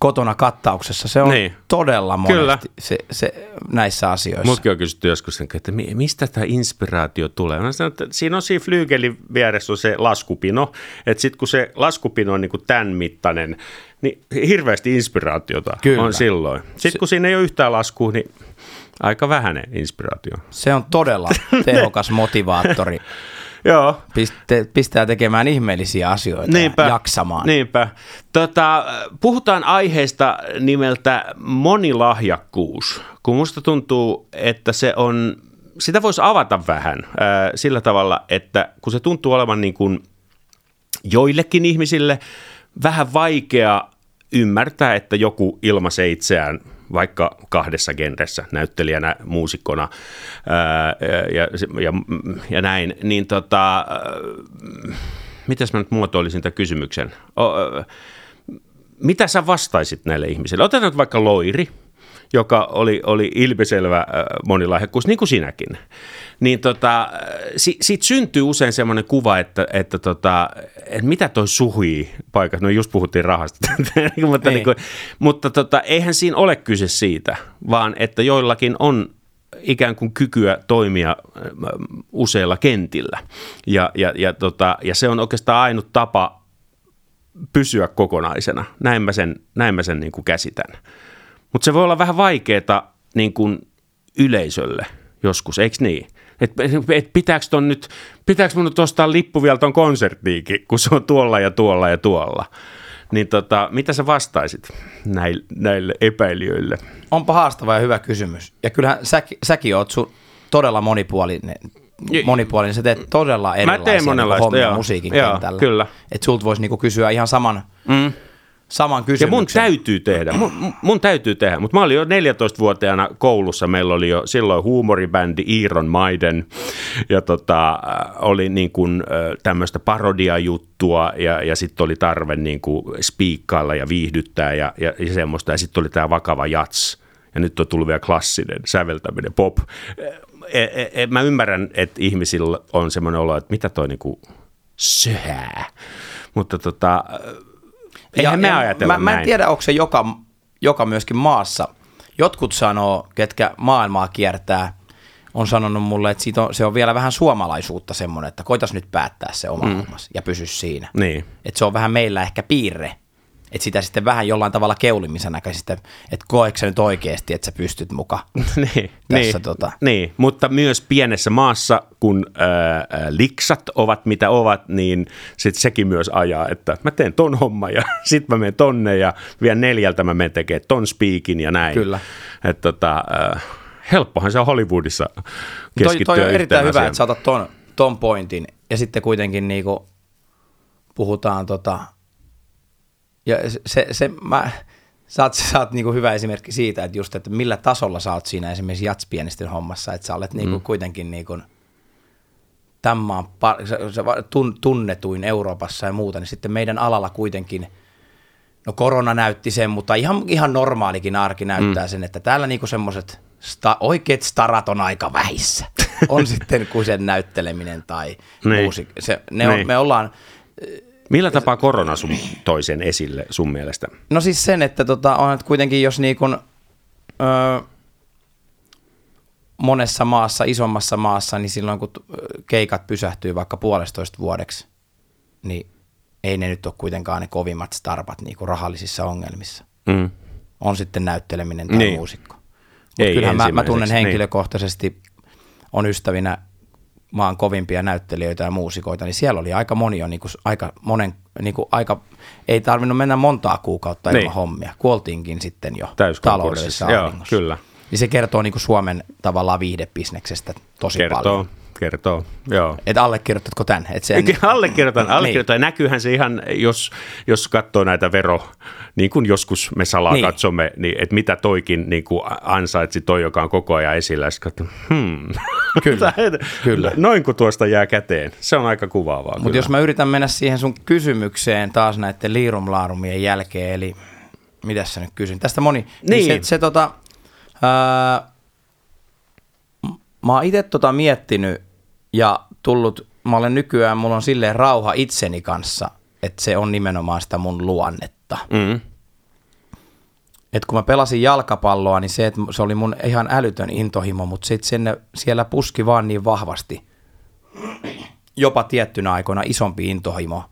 kotona kattauksessa. Se on niin. todella monesti Se, se, näissä asioissa. Mutkin on kysytty joskus, että mistä tämä inspiraatio tulee. Mä sanon, että siinä on siinä flyygelin vieressä on se laskupino, että sitten kun se laskupino on niin kuin tämän mittainen, niin hirveästi inspiraatiota Kyllä. on silloin. Sitten kun siinä ei ole yhtään laskua, niin aika vähäinen inspiraatio. Se on todella tehokas motivaattori. Joo. Piste, pistää tekemään ihmeellisiä asioita niinpä, ja jaksamaan. Niinpä. Tota, puhutaan aiheesta nimeltä monilahjakkuus, kun musta tuntuu, että se on, sitä voisi avata vähän äh, sillä tavalla, että kun se tuntuu olevan niin kuin joillekin ihmisille vähän vaikea ymmärtää, että joku ilmaisee itseään vaikka kahdessa genressä, näyttelijänä, muusikkona ää, ja, ja, ja näin, niin tota, miten mä nyt muotoilisin tämän kysymyksen? O, mitä sä vastaisit näille ihmisille? Otetaan nyt vaikka Loiri, joka oli, oli ilmiselvä monilahjakkuus, niin kuin sinäkin. Niin tota, si, siitä syntyy usein semmoinen kuva, että, että, tota, että mitä toi suhii paikat, no just puhuttiin rahasta, mutta, niin. Niin kuin, mutta tota, eihän siinä ole kyse siitä, vaan että joillakin on ikään kuin kykyä toimia useilla kentillä. Ja, ja, ja, tota, ja se on oikeastaan ainut tapa pysyä kokonaisena. Näin mä sen, näin mä sen niin kuin käsitän. Mutta se voi olla vähän vaikeaa niin kuin yleisölle joskus, eikö niin? Että et pitääkö, ton nyt, pitääkö mun nyt ostaa lippu vielä ton konserttiinkin, kun se on tuolla ja tuolla ja tuolla. Niin tota, mitä sä vastaisit näille, näille epäilijöille? Onpa haastava ja hyvä kysymys. Ja kyllähän sä, säkin oot sun todella monipuolinen, monipuolinen. Sä teet todella erilaisia Mä teen monenlaista, hommia joo, musiikin joo, kentällä. Kyllä. Että sulta voisi niinku kysyä ihan saman, mm saman kysymyksen. Ja mun täytyy tehdä, mun, mun täytyy tehdä, mutta mä olin jo 14-vuotiaana koulussa, meillä oli jo silloin huumoribändi Iron Maiden. Ja tota, oli niin kuin tämmöistä parodiajuttua. Ja, ja sitten oli tarve niin kuin spiikkailla ja viihdyttää ja, ja, ja semmoista. Ja sitten oli tämä vakava jats. Ja nyt on tullut vielä klassinen säveltäminen, pop. E, e, e, mä ymmärrän, että ihmisillä on semmoinen olo, että mitä toi niinku söhää, mutta tota, Eihän ja, me ajatella mä, mä en tiedä, onko se joka, joka myöskin maassa. Jotkut sanoo, ketkä maailmaa kiertää, on sanonut mulle, että siitä on, se on vielä vähän suomalaisuutta semmoinen, että koitas nyt päättää se oma mm. ja pysy siinä. Niin. Että se on vähän meillä ehkä piirre, että sitä sitten vähän jollain tavalla keulimisen näköisesti, että koeeko nyt oikeasti, että sä pystyt mukaan niin, tässä. Niin, tota. niin, mutta myös pienessä maassa, kun äh, liksat ovat mitä ovat, niin sit sekin myös ajaa, että mä teen ton homma ja sit mä menen tonne ja vielä neljältä mä menen tekemään ton speakin ja näin. Kyllä. Että tota, äh, helppohan se on Hollywoodissa keskittyä toi, toi on erittäin hyvä, että saatat ton, ton pointin ja sitten kuitenkin niinku puhutaan tota, ja se, se mä, sä oot, sä oot niinku hyvä esimerkki siitä, että just, että millä tasolla sä oot siinä esimerkiksi jatspienistön hommassa, että sä olet niinku mm. kuitenkin niinku, tämän maan par- tunnetuin Euroopassa ja muuta, niin sitten meidän alalla kuitenkin, no korona näytti sen, mutta ihan, ihan normaalikin arki näyttää mm. sen, että täällä niinku semmoiset sta, oikeat starat on aika vähissä. on sitten kuin sen näytteleminen tai niin. muusi. Se, ne on, niin. me ollaan Millä tapaa korona sun toisen esille sun mielestä? No siis sen, että tota, on että kuitenkin jos niin kun, öö, monessa maassa, isommassa maassa, niin silloin kun keikat pysähtyy vaikka puolestoista vuodeksi, niin ei ne nyt ole kuitenkaan ne kovimmat starpat niin kuin rahallisissa ongelmissa. Mm. On sitten näytteleminen tai niin. muusikko. Mutta kyllähän mä, mä tunnen niin. henkilökohtaisesti, niin. on ystävinä maan kovimpia näyttelijöitä ja muusikoita, niin siellä oli aika moni jo niin kuin, aika monen, niin kuin, aika, ei tarvinnut mennä montaa kuukautta niin. ilman hommia. Kuoltiinkin sitten jo taloudellisessa ahdingossa. kyllä. Niin se kertoo niin kuin Suomen tavallaan viihdebisneksestä tosi kertoo, paljon. Kertoo, joo. Et allekirjoitatko tämän? Et sen... Allekirjoitan, allekirjoitan. niin. Näkyyhän se ihan, jos, jos katsoo näitä vero, niin kuin joskus me salaa niin. katsomme, niin, että mitä toikin niin kuin ansaitsi toi, joka on koko ajan esillä. Katso, hmm. Kyllä, kyllä. Noin kuin tuosta jää käteen. Se on aika kuvaavaa. Mutta jos mä yritän mennä siihen sun kysymykseen taas näiden liirumlaarumien jälkeen, eli mitä sä nyt kysyn? Tästä moni, niin. niin se, se tota, ää, mä oon itse tota miettinyt ja tullut, mä olen nykyään, mulla on silleen rauha itseni kanssa, että se on nimenomaan sitä mun luonnetta. Mm. Et kun mä pelasin jalkapalloa, niin se, että se oli mun ihan älytön intohimo, mutta sitten siellä puski vaan niin vahvasti, jopa tiettynä aikoina isompi intohimo,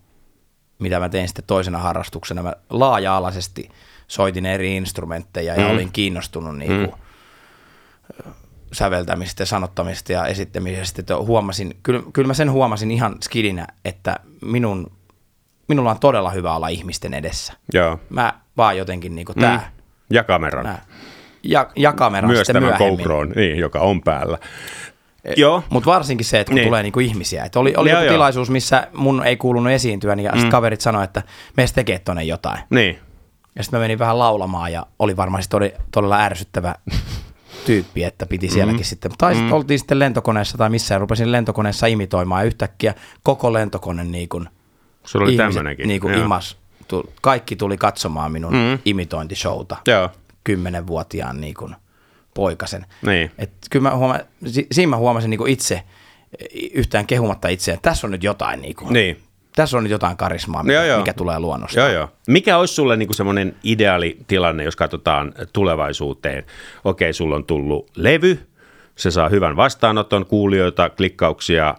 mitä mä tein sitten toisena harrastuksena. Mä laaja-alaisesti soitin eri instrumentteja ja mm. olin kiinnostunut niinku mm säveltämistä, sanottamista ja esittämisestä. Että huomasin, kyllä, kyllä mä sen huomasin ihan skidinä, että minun, minulla on todella hyvä olla ihmisten edessä. Joo. Mä vaan jotenkin niin kuin mm. tää. Ja kameran. Mä, ja, ja kameran Myös tämän GoPron, niin, joka on päällä. E, Joo. Mutta varsinkin se, että kun niin. tulee niinku ihmisiä. Et oli oli joku tilaisuus, missä mun ei kuulunut esiintyä, niin mm. sitten kaverit sanoi, että meistä tekee tuonne jotain. Niin. Ja sitten mä menin vähän laulamaan ja oli varmaan sit todella, todella ärsyttävä tyyppi, että piti sielläkin mm. sitten. Tai sitten oltiin sitten lentokoneessa tai missään, rupesin lentokoneessa imitoimaan ja yhtäkkiä koko lentokone niin kuin Sulla oli ihmiset niin kuin imas, kaikki tuli katsomaan minun mm. imitointishowta Joo, kymmenenvuotiaan niin kuin poikasen. niin. Et kyllä mä huoma, si- siinä mä huomasin niin kuin itse, yhtään kehumatta itseään, että tässä on nyt jotain, niin kuin, Niin. tässä on nyt jotain karismaa, mikä, Joo, joo. mikä tulee luonnosta. Joo, joo. Mikä olisi sulle niinku semmoinen ideaali tilanne, jos katsotaan tulevaisuuteen? Okei, sulla on tullut levy, se saa hyvän vastaanoton, kuulijoita, klikkauksia,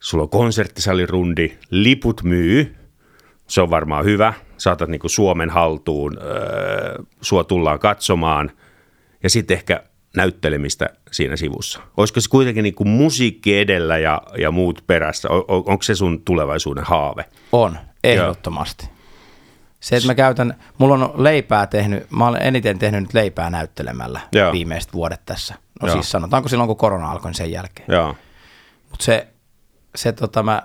sulla on konserttisalirundi, liput myy, se on varmaan hyvä, saatat niinku Suomen haltuun, öö, sua tullaan katsomaan ja sitten ehkä näyttelemistä siinä sivussa. Olisiko se kuitenkin niinku musiikki edellä ja, ja muut perässä? O, o, onko se sun tulevaisuuden haave? On, ehdottomasti. Se, että mä käytän, mulla on leipää tehnyt, mä olen eniten tehnyt nyt leipää näyttelemällä Joo. viimeiset vuodet tässä. No Joo. siis sanotaanko silloin, kun korona alkoi, niin sen jälkeen. Joo. Mutta se, se tota, mä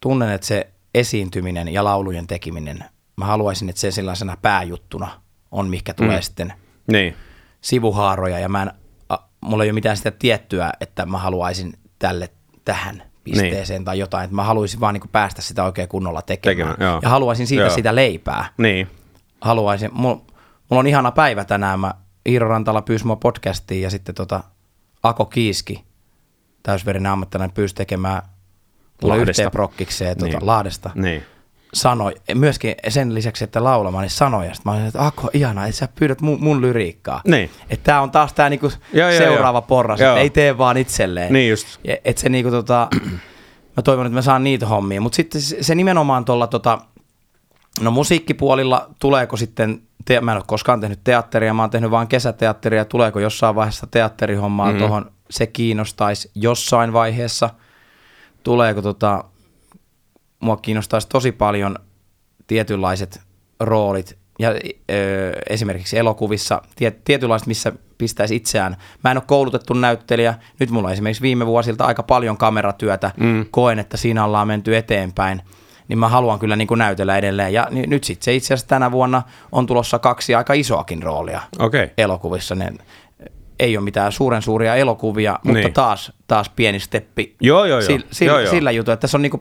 tunnen, että se esiintyminen ja laulujen tekeminen, mä haluaisin, että se sellaisena pääjuttuna on, mikä tulee mm. sitten Niin. sivuhaaroja ja mä en, a, mulla ei ole mitään sitä tiettyä, että mä haluaisin tälle tähän pisteeseen niin. tai jotain, että mä haluaisin vaan niin päästä sitä oikein kunnolla tekemään. Tekemään, joo. ja haluaisin siitä Joo. sitä leipää. Niin. Haluaisin, mulla, mulla on ihana päivä tänään, mä Iiro Rantala pyysi mua podcastiin ja sitten tota Ako Kiiski, täysverinen ammattilainen, pyysi tekemään mulle Lahdesta. yhteen prokkikseen tuota, Niin. Lahdesta Niin. sanoi, myöskin sen lisäksi, että laulamaan, niin sanoja. Sitten mä olin, että Ako, ihana, että sä pyydät mun, mun lyriikkaa. Niin. Että tää on taas tää niinku Joo, seuraava joo. porras, Joo. että ei tee vaan itselleen. Niin just. Ja Et se niinku tota, mä toivon, että mä saan niitä hommia. Mutta sitten se nimenomaan tuolla tota, no musiikkipuolilla tuleeko sitten, te, mä en ole koskaan tehnyt teatteria, mä oon tehnyt vain kesäteatteria, tuleeko jossain vaiheessa teatterihommaa mm. tuohon, se kiinnostaisi jossain vaiheessa. Tuleeko tota, mua kiinnostaisi tosi paljon tietynlaiset roolit ja ö, esimerkiksi elokuvissa tiet, tietynlaiset, missä pistäisi itseään. Mä en ole koulutettu näyttelijä. Nyt mulla on esimerkiksi viime vuosilta aika paljon kameratyötä. Mm. Koen, että siinä ollaan menty eteenpäin. Niin mä haluan kyllä niin kuin näytellä edelleen. Ja ni- nyt sitten se itse asiassa tänä vuonna on tulossa kaksi aika isoakin roolia Okei. elokuvissa. Ne ei ole mitään suuren suuria elokuvia, mutta Niin. taas, taas pieni steppi Joo, joo, joo. Sillä, sillä, Joo, joo. sillä jutulla, että tässä on niinku,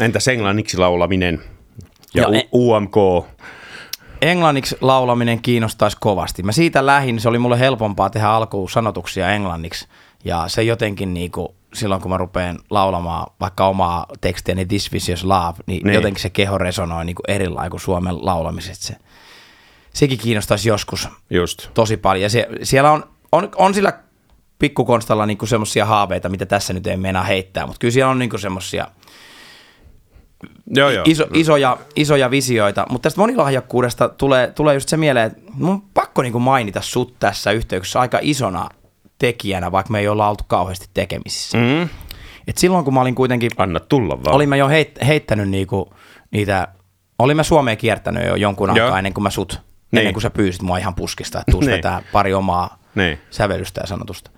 Entäs englanniksi laulaminen ja Joo, U- e- UMK? englanniksi laulaminen kiinnostaisi kovasti. Mä siitä lähin, se oli mulle helpompaa tehdä alkuun sanotuksia englanniksi. Ja se jotenkin niinku, silloin kun mä rupean laulamaan vaikka omaa tekstiäni This Vicious Love, niin, Niin. niin. jotenkin se keho resonoi niinku erilainen kuin suomen laulamiset. Se, sekin kiinnostaisi joskus Just. tosi paljon. Ja se, siellä on, on, on sillä pikkukonstalla niinku semmoisia haaveita, mitä tässä nyt ei meinaa heittää, mutta kyllä siellä on niinku semmoisia Joo, joo. iso, isoja, isoja visioita, mutta tästä monilahjakkuudesta tulee, tulee just se mieleen, että mun on pakko niinku mainita sut tässä yhteyksessä aika isona tekijänä, vaikka me ei olla oltu kauheasti tekemisissä. Mm. Et silloin kun mä olin kuitenkin, Anna tulla vaan. olin mä jo heit, heittänyt niinku niitä, olin mä Suomeen kiertänyt jo jonkun aikaa ennen kuin mä sut, niin. Niin. ennen kuin sä pyysit mua ihan puskista, että tuus Niin. vetää pari omaa Niin. sävellystä ja sanotusta.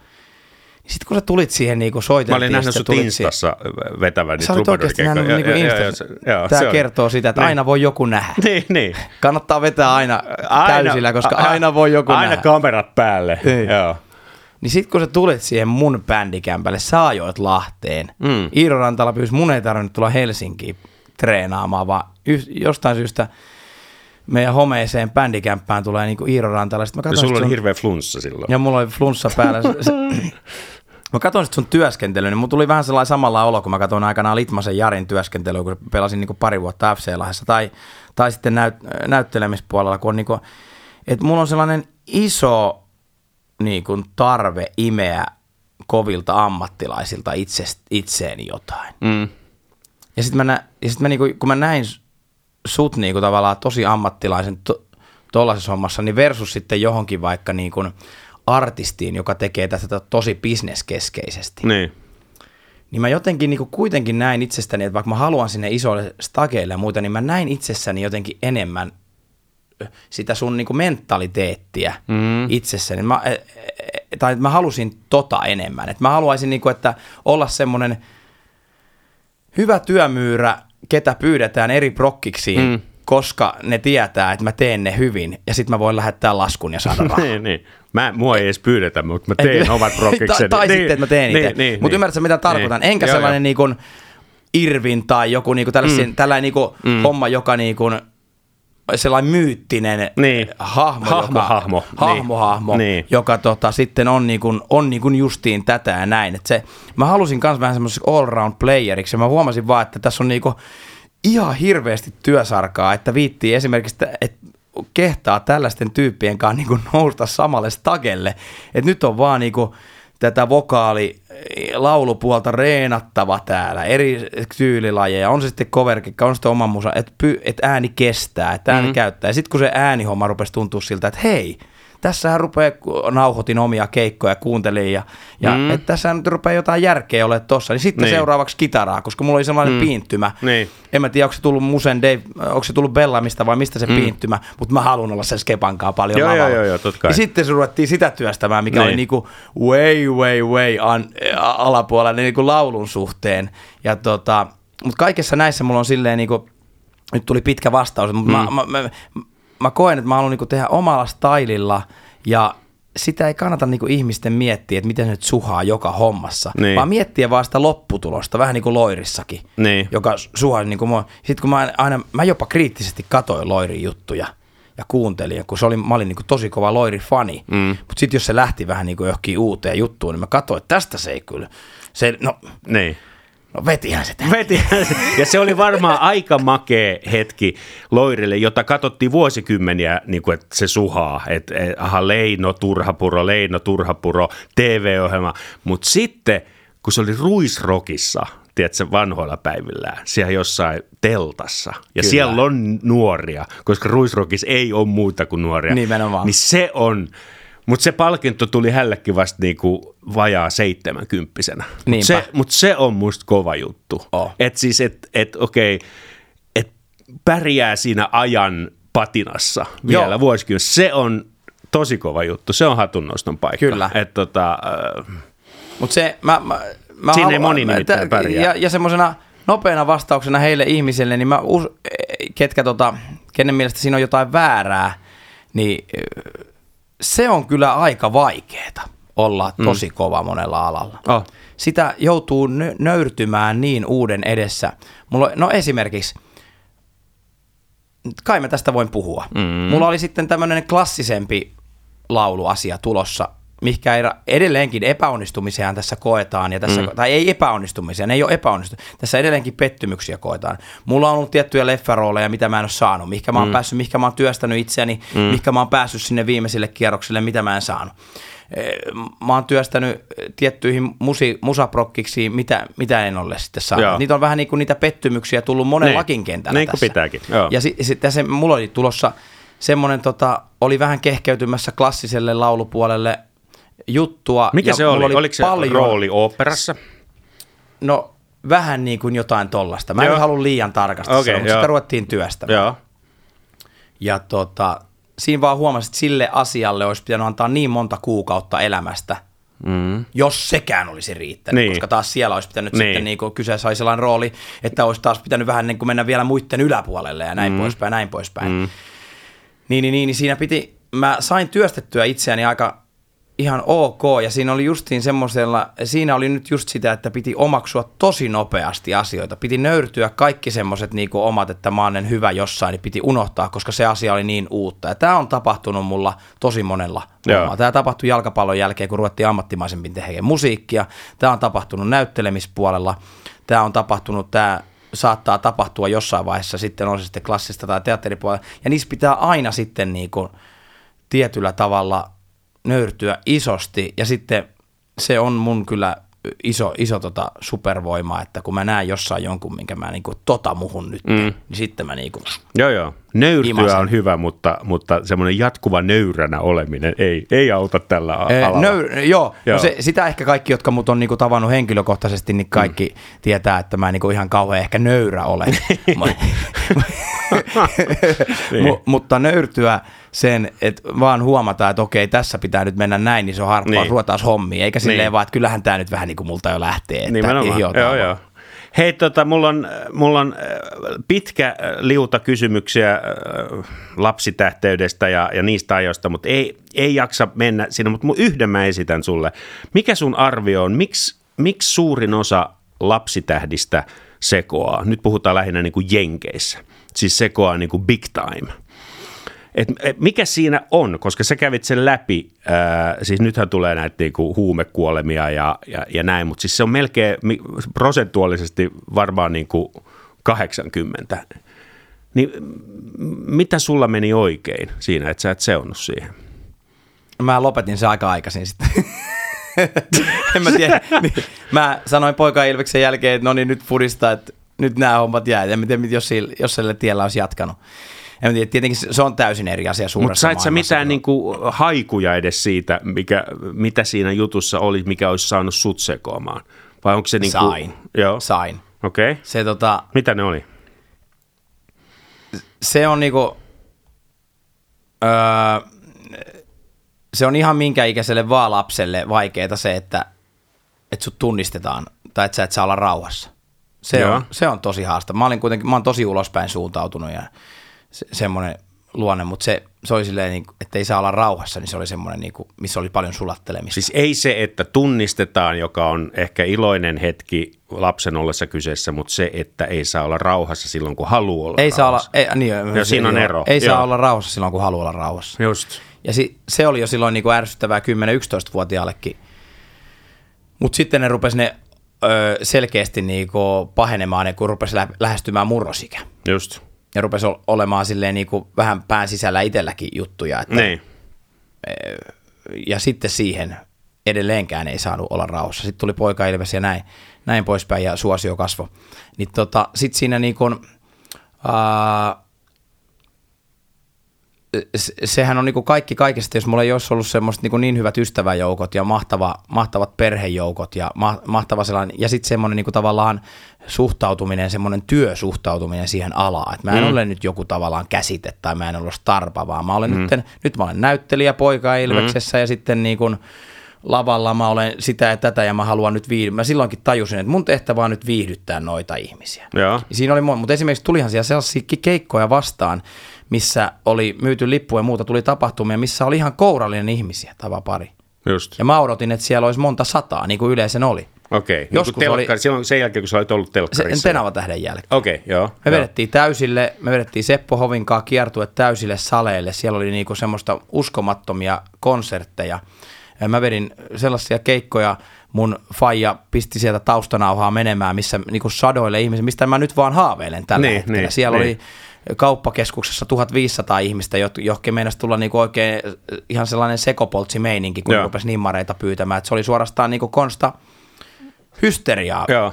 Sitten kun sä tulit siihen niinku soiteltiin. Mä olin nähnyt sut Instassa vetävän Sä olit oikeasti nähnyt niinku Instassa. Tämä se on. kertoo sitä, että Niin. aina voi joku nähdä. Niin, niin. Kannattaa vetää aina, täysillä, koska a- aina voi joku Aina nähdä. kamerat päälle. Niin. Joo. Niin sit kun sä tulit siihen mun bändikämpälle, sä ajoit Lahteen. Mm. Iiro Rantala pyysi, mun ei tarvinnut tulla Helsinkiin treenaamaan, vaan jostain syystä meidän homeeseen bändikämppään tulee niinku Iiro Rantala. Sitten mä Ja katsoin, sulla oli sun, hirveä flunssa silloin. ja mulla oli flunssa päällä. Mä katsoin sit sun työskentelyä, niin mulla tuli vähän sellainen samalla olo, kun mä katsoin aikanaan Litmasen Jarin työskentelyä, kun pelasin niinku pari vuotta FC-lahdessa, tai, tai sitten näyt, näyttelemispuolella, kun on niinku, että mulla on sellainen iso niinku, tarve imeä kovilta ammattilaisilta itse, itseeni jotain. Mm. Ja sitten mä, nä, ja sit mä niinku, kun mä näin sut niinku tavallaan tosi ammattilaisen to, tollaisessa hommassa, niin versus sitten johonkin vaikka niinku artistiin, joka tekee tätä tosi bisneskeskeisesti. Niin. Niin mä jotenkin niinku kuitenkin näin itsestäni, että vaikka mä haluan sinne isoille stakeille ja muuta, niin mä näin itsessäni jotenkin enemmän sitä sun niinku mentaliteettia mm. itsessäni. Mä, e- e- tai että mä halusin tota enemmän. Et mä haluaisin, niinku, että olla semmoinen hyvä työmyyrä, ketä pyydetään eri prokkiksiin, mm. koska ne tietää, että mä teen ne hyvin ja sitten mä voin lähettää laskun ja saada rahaa. niin, niin. Mä, mua ei edes pyydetä, mutta mä teen omat prokikseni. tai, niin, sitten, että mä teen niin, itse. niin, Mutta niin. ymmärrätkö, mitä tarkoitan? Niin. Enkä Joo, sellainen joo. niin kuin Irvin tai joku niin kuin tällainen, mm. tällainen niin kuin mm. homma, joka niin kuin sellainen myyttinen Niin. hahmo, Hahmo, joka, hahmo. hahmo, Niin. hahmo Niin. joka tota, sitten on, niin kuin, on niin kuin justiin tätä ja näin. Et se, mä halusin myös vähän semmoiseksi all-round playeriksi ja mä huomasin vaan, että tässä on niin kuin ihan hirveästi työsarkaa, että viittii esimerkiksi, että- että kehtaa tällaisten tyyppien kanssa niin kuin nousta samalle stagelle. Et nyt on vaan niin kuin tätä vokaali laulupuolta reenattava täällä, eri tyylilajeja, on se sitten coverkikka, on sitten oma musa, että et ääni kestää, että ääni mm-hmm. käyttää. Ja sitten kun se äänihomma rupesi tuntua siltä, että hei, tässähän rupeaa, nauhoitin omia keikkoja, kuuntelin ja, ja mm. että tässä nyt rupeaa jotain järkeä olemaan tossa, niin sitten Niin. niin. seuraavaksi kitaraa, koska mulla oli sellainen mm. piinttymä. Niin. En mä tiedä, onko se tullut Musen Dave, onko se tullut Bellamista vai mistä se mm. piinttymä, mutta mä haluan olla sen Skepankaa paljon Joo, lavalla. joo, joo, totta kai. Ja sitten se ruvettiin sitä työstämään, mikä Niin. oli niinku way, way, way an, alapuolella niinku laulun suhteen. Ja tota, mutta kaikessa näissä mulla on silleen niinku, nyt tuli pitkä vastaus, mutta mm. mä, mä, mä, mä koen, että mä haluan niinku tehdä omalla stylilla ja sitä ei kannata niinku ihmisten miettiä, että miten se nyt suhaa joka hommassa, Niin. vaan miettiä vaan sitä lopputulosta, vähän niin kuin Loirissakin, Niin. joka suhaa niin kuin mua. Sitten kun mä aina, mä jopa kriittisesti katoin Loirin juttuja ja kuuntelin, kun se oli, mä olin niin kuin tosi kova Loiri-fani, mm. mutta sitten jos se lähti vähän niin kuin johonkin uuteen juttuun, niin mä katsoin, että tästä se ei kyllä, se, no, Niin. No vetihän se tämän. Veti. Ja se oli varmaan aika makea hetki Loirille, jota katsottiin vuosikymmeniä, niin kuin, että se suhaa. Että et, aha, Leino Turhapuro, Leino Turhapuro, TV-ohjelma. Mutta sitten, kun se oli Ruisrokissa, tiedätkö, vanhoilla päivillään, siellä jossain teltassa, ja Kyllä. siellä on nuoria, koska Ruisrokissa ei ole muuta kuin nuoria. Nimenomaan. Niin se on, mutta se palkinto tuli hällekin vasta niinku vajaa seitsemänkymppisenä. Mutta se, mut se on musta kova juttu. Oh. Että siis, että et, okei, että pärjää siinä ajan patinassa Joo. vielä vuosikymmenessä. Se on tosi kova juttu. Se on hatunnoston paikka. Kyllä. Et tota, äh, Mutta se, mä, mä, mä Siinä ei haluan- moni nimittäin tä- pärjää. Ja, ja semmoisena nopeana vastauksena heille ihmisille, niin mä us, ketkä tota, kenen mielestä siinä on jotain väärää, niin ö, se on kyllä aika vaikeeta olla tosi kova monella alalla. Oh. Sitä joutuu nö- nöyrtymään niin uuden edessä. Mulla, no esimerkiksi, kai mä tästä voin puhua. Mm. Mulla oli sitten tämmöinen klassisempi lauluasia tulossa, mikä edelleenkin epäonnistumisiaan tässä koetaan, ja tässä, mm. tai ei epäonnistumisia, ne ei ole epäonnistumisia, tässä edelleenkin pettymyksiä koetaan. Mulla on ollut tiettyjä leffarooleja, mitä mä en ole saanut, mihinkä mä oon mm. päässyt, mihinkä mä oon työstänyt itseäni, mm. mihinkä mä oon päässyt sinne viimeisille kierroksille, mitä mä en saanut. Eh, Mä oon työstänyt tiettyihin musi, musaprokkiksi, mitä, mitä en ole sitten saanut. Joo. Niitä on vähän niin kuin niitä pettymyksiä tullut monellakin kentällä Niin tässä. pitääkin, joo. Ja sitten sit tässä mulla oli tulossa semmoinen, tota, oli vähän kehkeytymässä klassiselle laulupuolelle juttua. mikä ja se mulla oli? Oliko se paljon, rooli oopperassa? No vähän niin kuin jotain tollasta. Mä Joo. en halua liian tarkasti okay, sanoa, mutta joo. sitä ruvettiin työstämään. Joo. Ja tota, siinä vaan huomasin, että sille asialle olisi pitänyt antaa niin monta kuukautta elämästä, mm. jos sekään olisi riittänyt, Niin. koska taas siellä olisi pitänyt Niin. niin. sitten niin kuin kyseessä olisi sellainen rooli, että olisi taas pitänyt vähän niin kuin mennä vielä muiden yläpuolelle ja näin mm. poispäin, näin poispäin. Mm. Niin, niin, niin, niin siinä piti, mä sain työstettyä itseäni aika ihan ok, ja siinä oli justiin semmoisella, siinä oli nyt just sitä, että piti omaksua tosi nopeasti asioita, piti nöyrtyä kaikki semmoiset niinku omat, että mä oon hyvä jossain, niin piti unohtaa, koska se asia oli niin uutta, ja tämä on tapahtunut mulla tosi monella Joo. Tämä tapahtui jalkapallon jälkeen, kun ruvettiin ammattimaisemmin tekemään musiikkia, tämä on tapahtunut näyttelemispuolella, tämä on tapahtunut, tämä saattaa tapahtua jossain vaiheessa, sitten on se sitten klassista tai teatteripuolella, ja niissä pitää aina sitten niinku tietyllä tavalla nöyrtyä isosti ja sitten se on mun kyllä iso, iso tota supervoima, että kun mä näen jossain jonkun, minkä mä niinku tota muhun nyt, mm. niin sitten mä niinku, Joo, joo. Nöyrtyä Imasen. on hyvä, mutta, mutta semmoinen jatkuva nöyränä oleminen ei, ei auta tällä alalla. nöyr, joo, Joo. No se, sitä ehkä kaikki, jotka mut on niinku tavannut henkilökohtaisesti, niin kaikki mm. tietää, että mä niinku ihan kauhean ehkä nöyrä olen. Niin. Mu, mutta nöyrtyä sen, että vaan huomataan, että okei, tässä pitää nyt mennä näin, niin se on harppaus, Niin. ruvetaan hommiin, eikä silleen Niin. vaan, että kyllähän tämä nyt vähän niin kuin multa jo lähtee. Että Nimenomaan. Joo, vaan. joo. Hei, tota, mulla, on, mulla on äh, pitkä äh, liuta kysymyksiä äh, lapsitähteydestä ja, ja niistä ajoista, mutta ei, ei jaksa mennä sinne, mutta yhden mä esitän sulle. Mikä sun arvio on, miksi, miksi suurin osa lapsitähdistä sekoaa? Nyt puhutaan lähinnä niin kuin jenkeissä, siis sekoaa niin kuin big time – et, et mikä siinä on, koska sä kävit sen läpi, ää, siis nythän tulee näitä niinku huumekuolemia ja, ja, ja näin, mutta siis se on melkein prosentuaalisesti varmaan niinku 80. Niin mitä sulla meni oikein siinä, että sä et seonnut siihen? Mä lopetin se aika aikaisin sitten. en mä tiedä. Mä sanoin poika Ilveksen jälkeen, että no niin nyt fudista, että nyt nämä hommat jää. En tiedä, jos, jos sille tiellä olisi jatkanut tietenkin se on täysin eri asia suuressa Mutta sait sä mitään niin kuin haikuja edes siitä, mikä, mitä siinä jutussa oli, mikä olisi saanut sut sekoamaan? Vai onko se niin kuin, Sain. Joo. Sain. Okei. Okay. Se, tota, mitä ne oli? Se on niinku, öö, se on ihan minkä ikäiselle vaan lapselle vaikeeta se, että, että sut tunnistetaan tai että sä et saa olla rauhassa. Se, on, se on tosi haasta. Mä olin kuitenkin, mä oon tosi ulospäin suuntautunut ja se, semmoinen luonne, mutta se, se oli silleen, niin, että ei saa olla rauhassa, niin se oli semmoinen, niin kuin, missä oli paljon sulattelemista. Siis ei se, että tunnistetaan, joka on ehkä iloinen hetki lapsen ollessa kyseessä, mutta se, että ei saa olla rauhassa silloin, kun haluaa olla ei rauhassa. Saa olla, ei, niin, ja se, siinä on ero. Ei Joo. saa olla rauhassa silloin, kun haluaa olla rauhassa. Just. Ja si, se oli jo silloin niin kuin ärsyttävää 10-11-vuotiaallekin. Mutta sitten ne rupesi ne ö, selkeästi niin kuin pahenemaan, kun rupesi lä- lähestymään murrosikä. Just ja rupesi olemaan silleen niin kuin vähän pään sisällä itselläkin juttuja. Että, niin. Ja sitten siihen edelleenkään ei saanut olla rauhassa. Sitten tuli poika Ilves ja näin, näin poispäin ja suosio kasvo. Niin tota, sitten siinä niin kuin, uh, sehän on niin kuin kaikki kaikesta, jos mulla ei olisi ollut semmoista niin, niin hyvät ystäväjoukot ja mahtava, mahtavat perhejoukot ja ma, mahtava sellainen, ja sitten semmoinen niin kuin tavallaan suhtautuminen, semmoinen työsuhtautuminen siihen alaan, että mä en mm. ole nyt joku tavallaan käsite tai mä en ole starpa, vaan mä olen mm. nyt, nyt mä olen näyttelijä poika Ilveksessä mm. ja sitten niin kuin, lavalla mä olen sitä ja tätä ja mä haluan nyt viihdyttää. Mä silloinkin tajusin, että mun tehtävä on nyt viihdyttää noita ihmisiä. Joo. Siinä oli, mutta esimerkiksi tulihan siellä sellaisia keikkoja vastaan, missä oli myyty lippu ja muuta, tuli tapahtumia, missä oli ihan kourallinen ihmisiä, tava pari. Just. Ja mä odotin, että siellä olisi monta sataa, niin kuin yleensä oli. Okei, okay. Joskus niin oli, silloin sen jälkeen, kun sä olit ollut telkkarissa. Sen Tenava tähden jälkeen. Okei, okay, joo. Me joo. vedettiin täysille, me vedettiin Seppo Hovinkaa kiertue täysille saleille. Siellä oli niinku semmoista uskomattomia konsertteja. Mä vedin sellaisia keikkoja, mun faija pisti sieltä taustanauhaa menemään, missä niinku sadoille ihmisille, mistä mä nyt vaan haaveilen tällä niin, hetkellä. Niin, Siellä niin. oli kauppakeskuksessa 1500 ihmistä, johonkin meinasi tulla niinku oikein ihan sellainen sekopoltsi-meininki, kun Joo. rupesi nimmareita pyytämään. Et se oli suorastaan niinku konsta hysteriaa. Joo.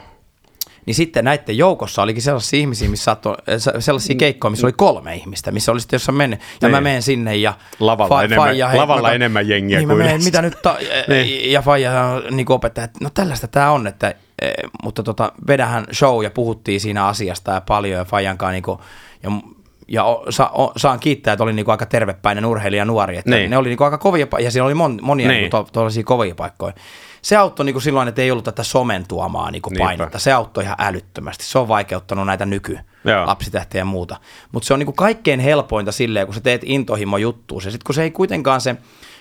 Niin sitten näiden joukossa olikin sellaisia ihmisiä, missä saattoi, sellaisia keikkoja, missä oli kolme ihmistä, missä oli sitten jossain mennyt. Ja niin. mä menen sinne ja... Lavalla, fa, enemmän, faija, hei, lavalla mä, enemmän jengiä niin kuin mä menen, mitä nyt... Ta- niin. Ja Faija niin opettaja, että no tällaista tämä on, että, e, mutta tota, vedähän show ja puhuttiin siinä asiasta ja paljon ja Fajankaan niin kuin, ja ja o, sa, o, saan kiittää, että oli niinku aika tervepäinen urheilija nuori. Että niin. Ne oli niinku aika kovia, ja siinä oli mon, monia niin. niinku to, kovia paikkoja. Se auttoi niinku silloin, että ei ollut tätä somen tuomaa niinku painetta. Se auttoi ihan älyttömästi. Se on vaikeuttanut näitä nyky lapsitähtejä ja muuta. Mutta se on niinku kaikkein helpointa silleen, kun sä teet intohimo juttuun. Ja sitten kun se ei kuitenkaan se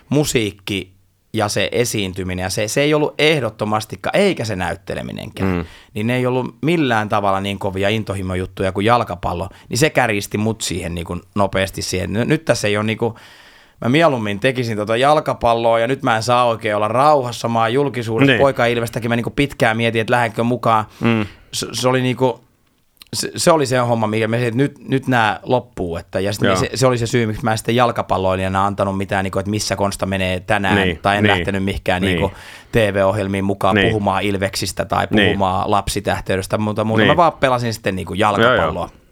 musiikki ja se esiintyminen, ja se, se ei ollut ehdottomastikaan, eikä se näytteleminenkään, mm. niin ne ei ollut millään tavalla niin kovia intohimojuttuja kuin jalkapallo, niin se kärjisti mut siihen niin kuin nopeasti siihen. Nyt tässä ei ole niin kuin, mä mieluummin tekisin tota jalkapalloa ja nyt mä en saa oikein olla rauhassa, mä oon julkisuudessa, niin. poika Ilvestäkin mä niin kuin pitkään mietin, että lähdenkö mukaan. Mm. Se, se oli niin kuin, se, se oli se homma, mikä me että nyt, nyt nämä loppuu. Että, ja se, se, oli se syy, miksi mä sitten jalkapalloilijana antanut mitään, niin kuin, että missä Konsta menee tänään, niin, tai en niin, lähtenyt mihinkään niin. Niin TV-ohjelmiin mukaan niin. puhumaan Ilveksistä tai niin. puhumaan niin. lapsitähteydestä, mutta muuta. Niin. Mä vaan pelasin sitten niin kuin jalkapalloa. Joo, joo.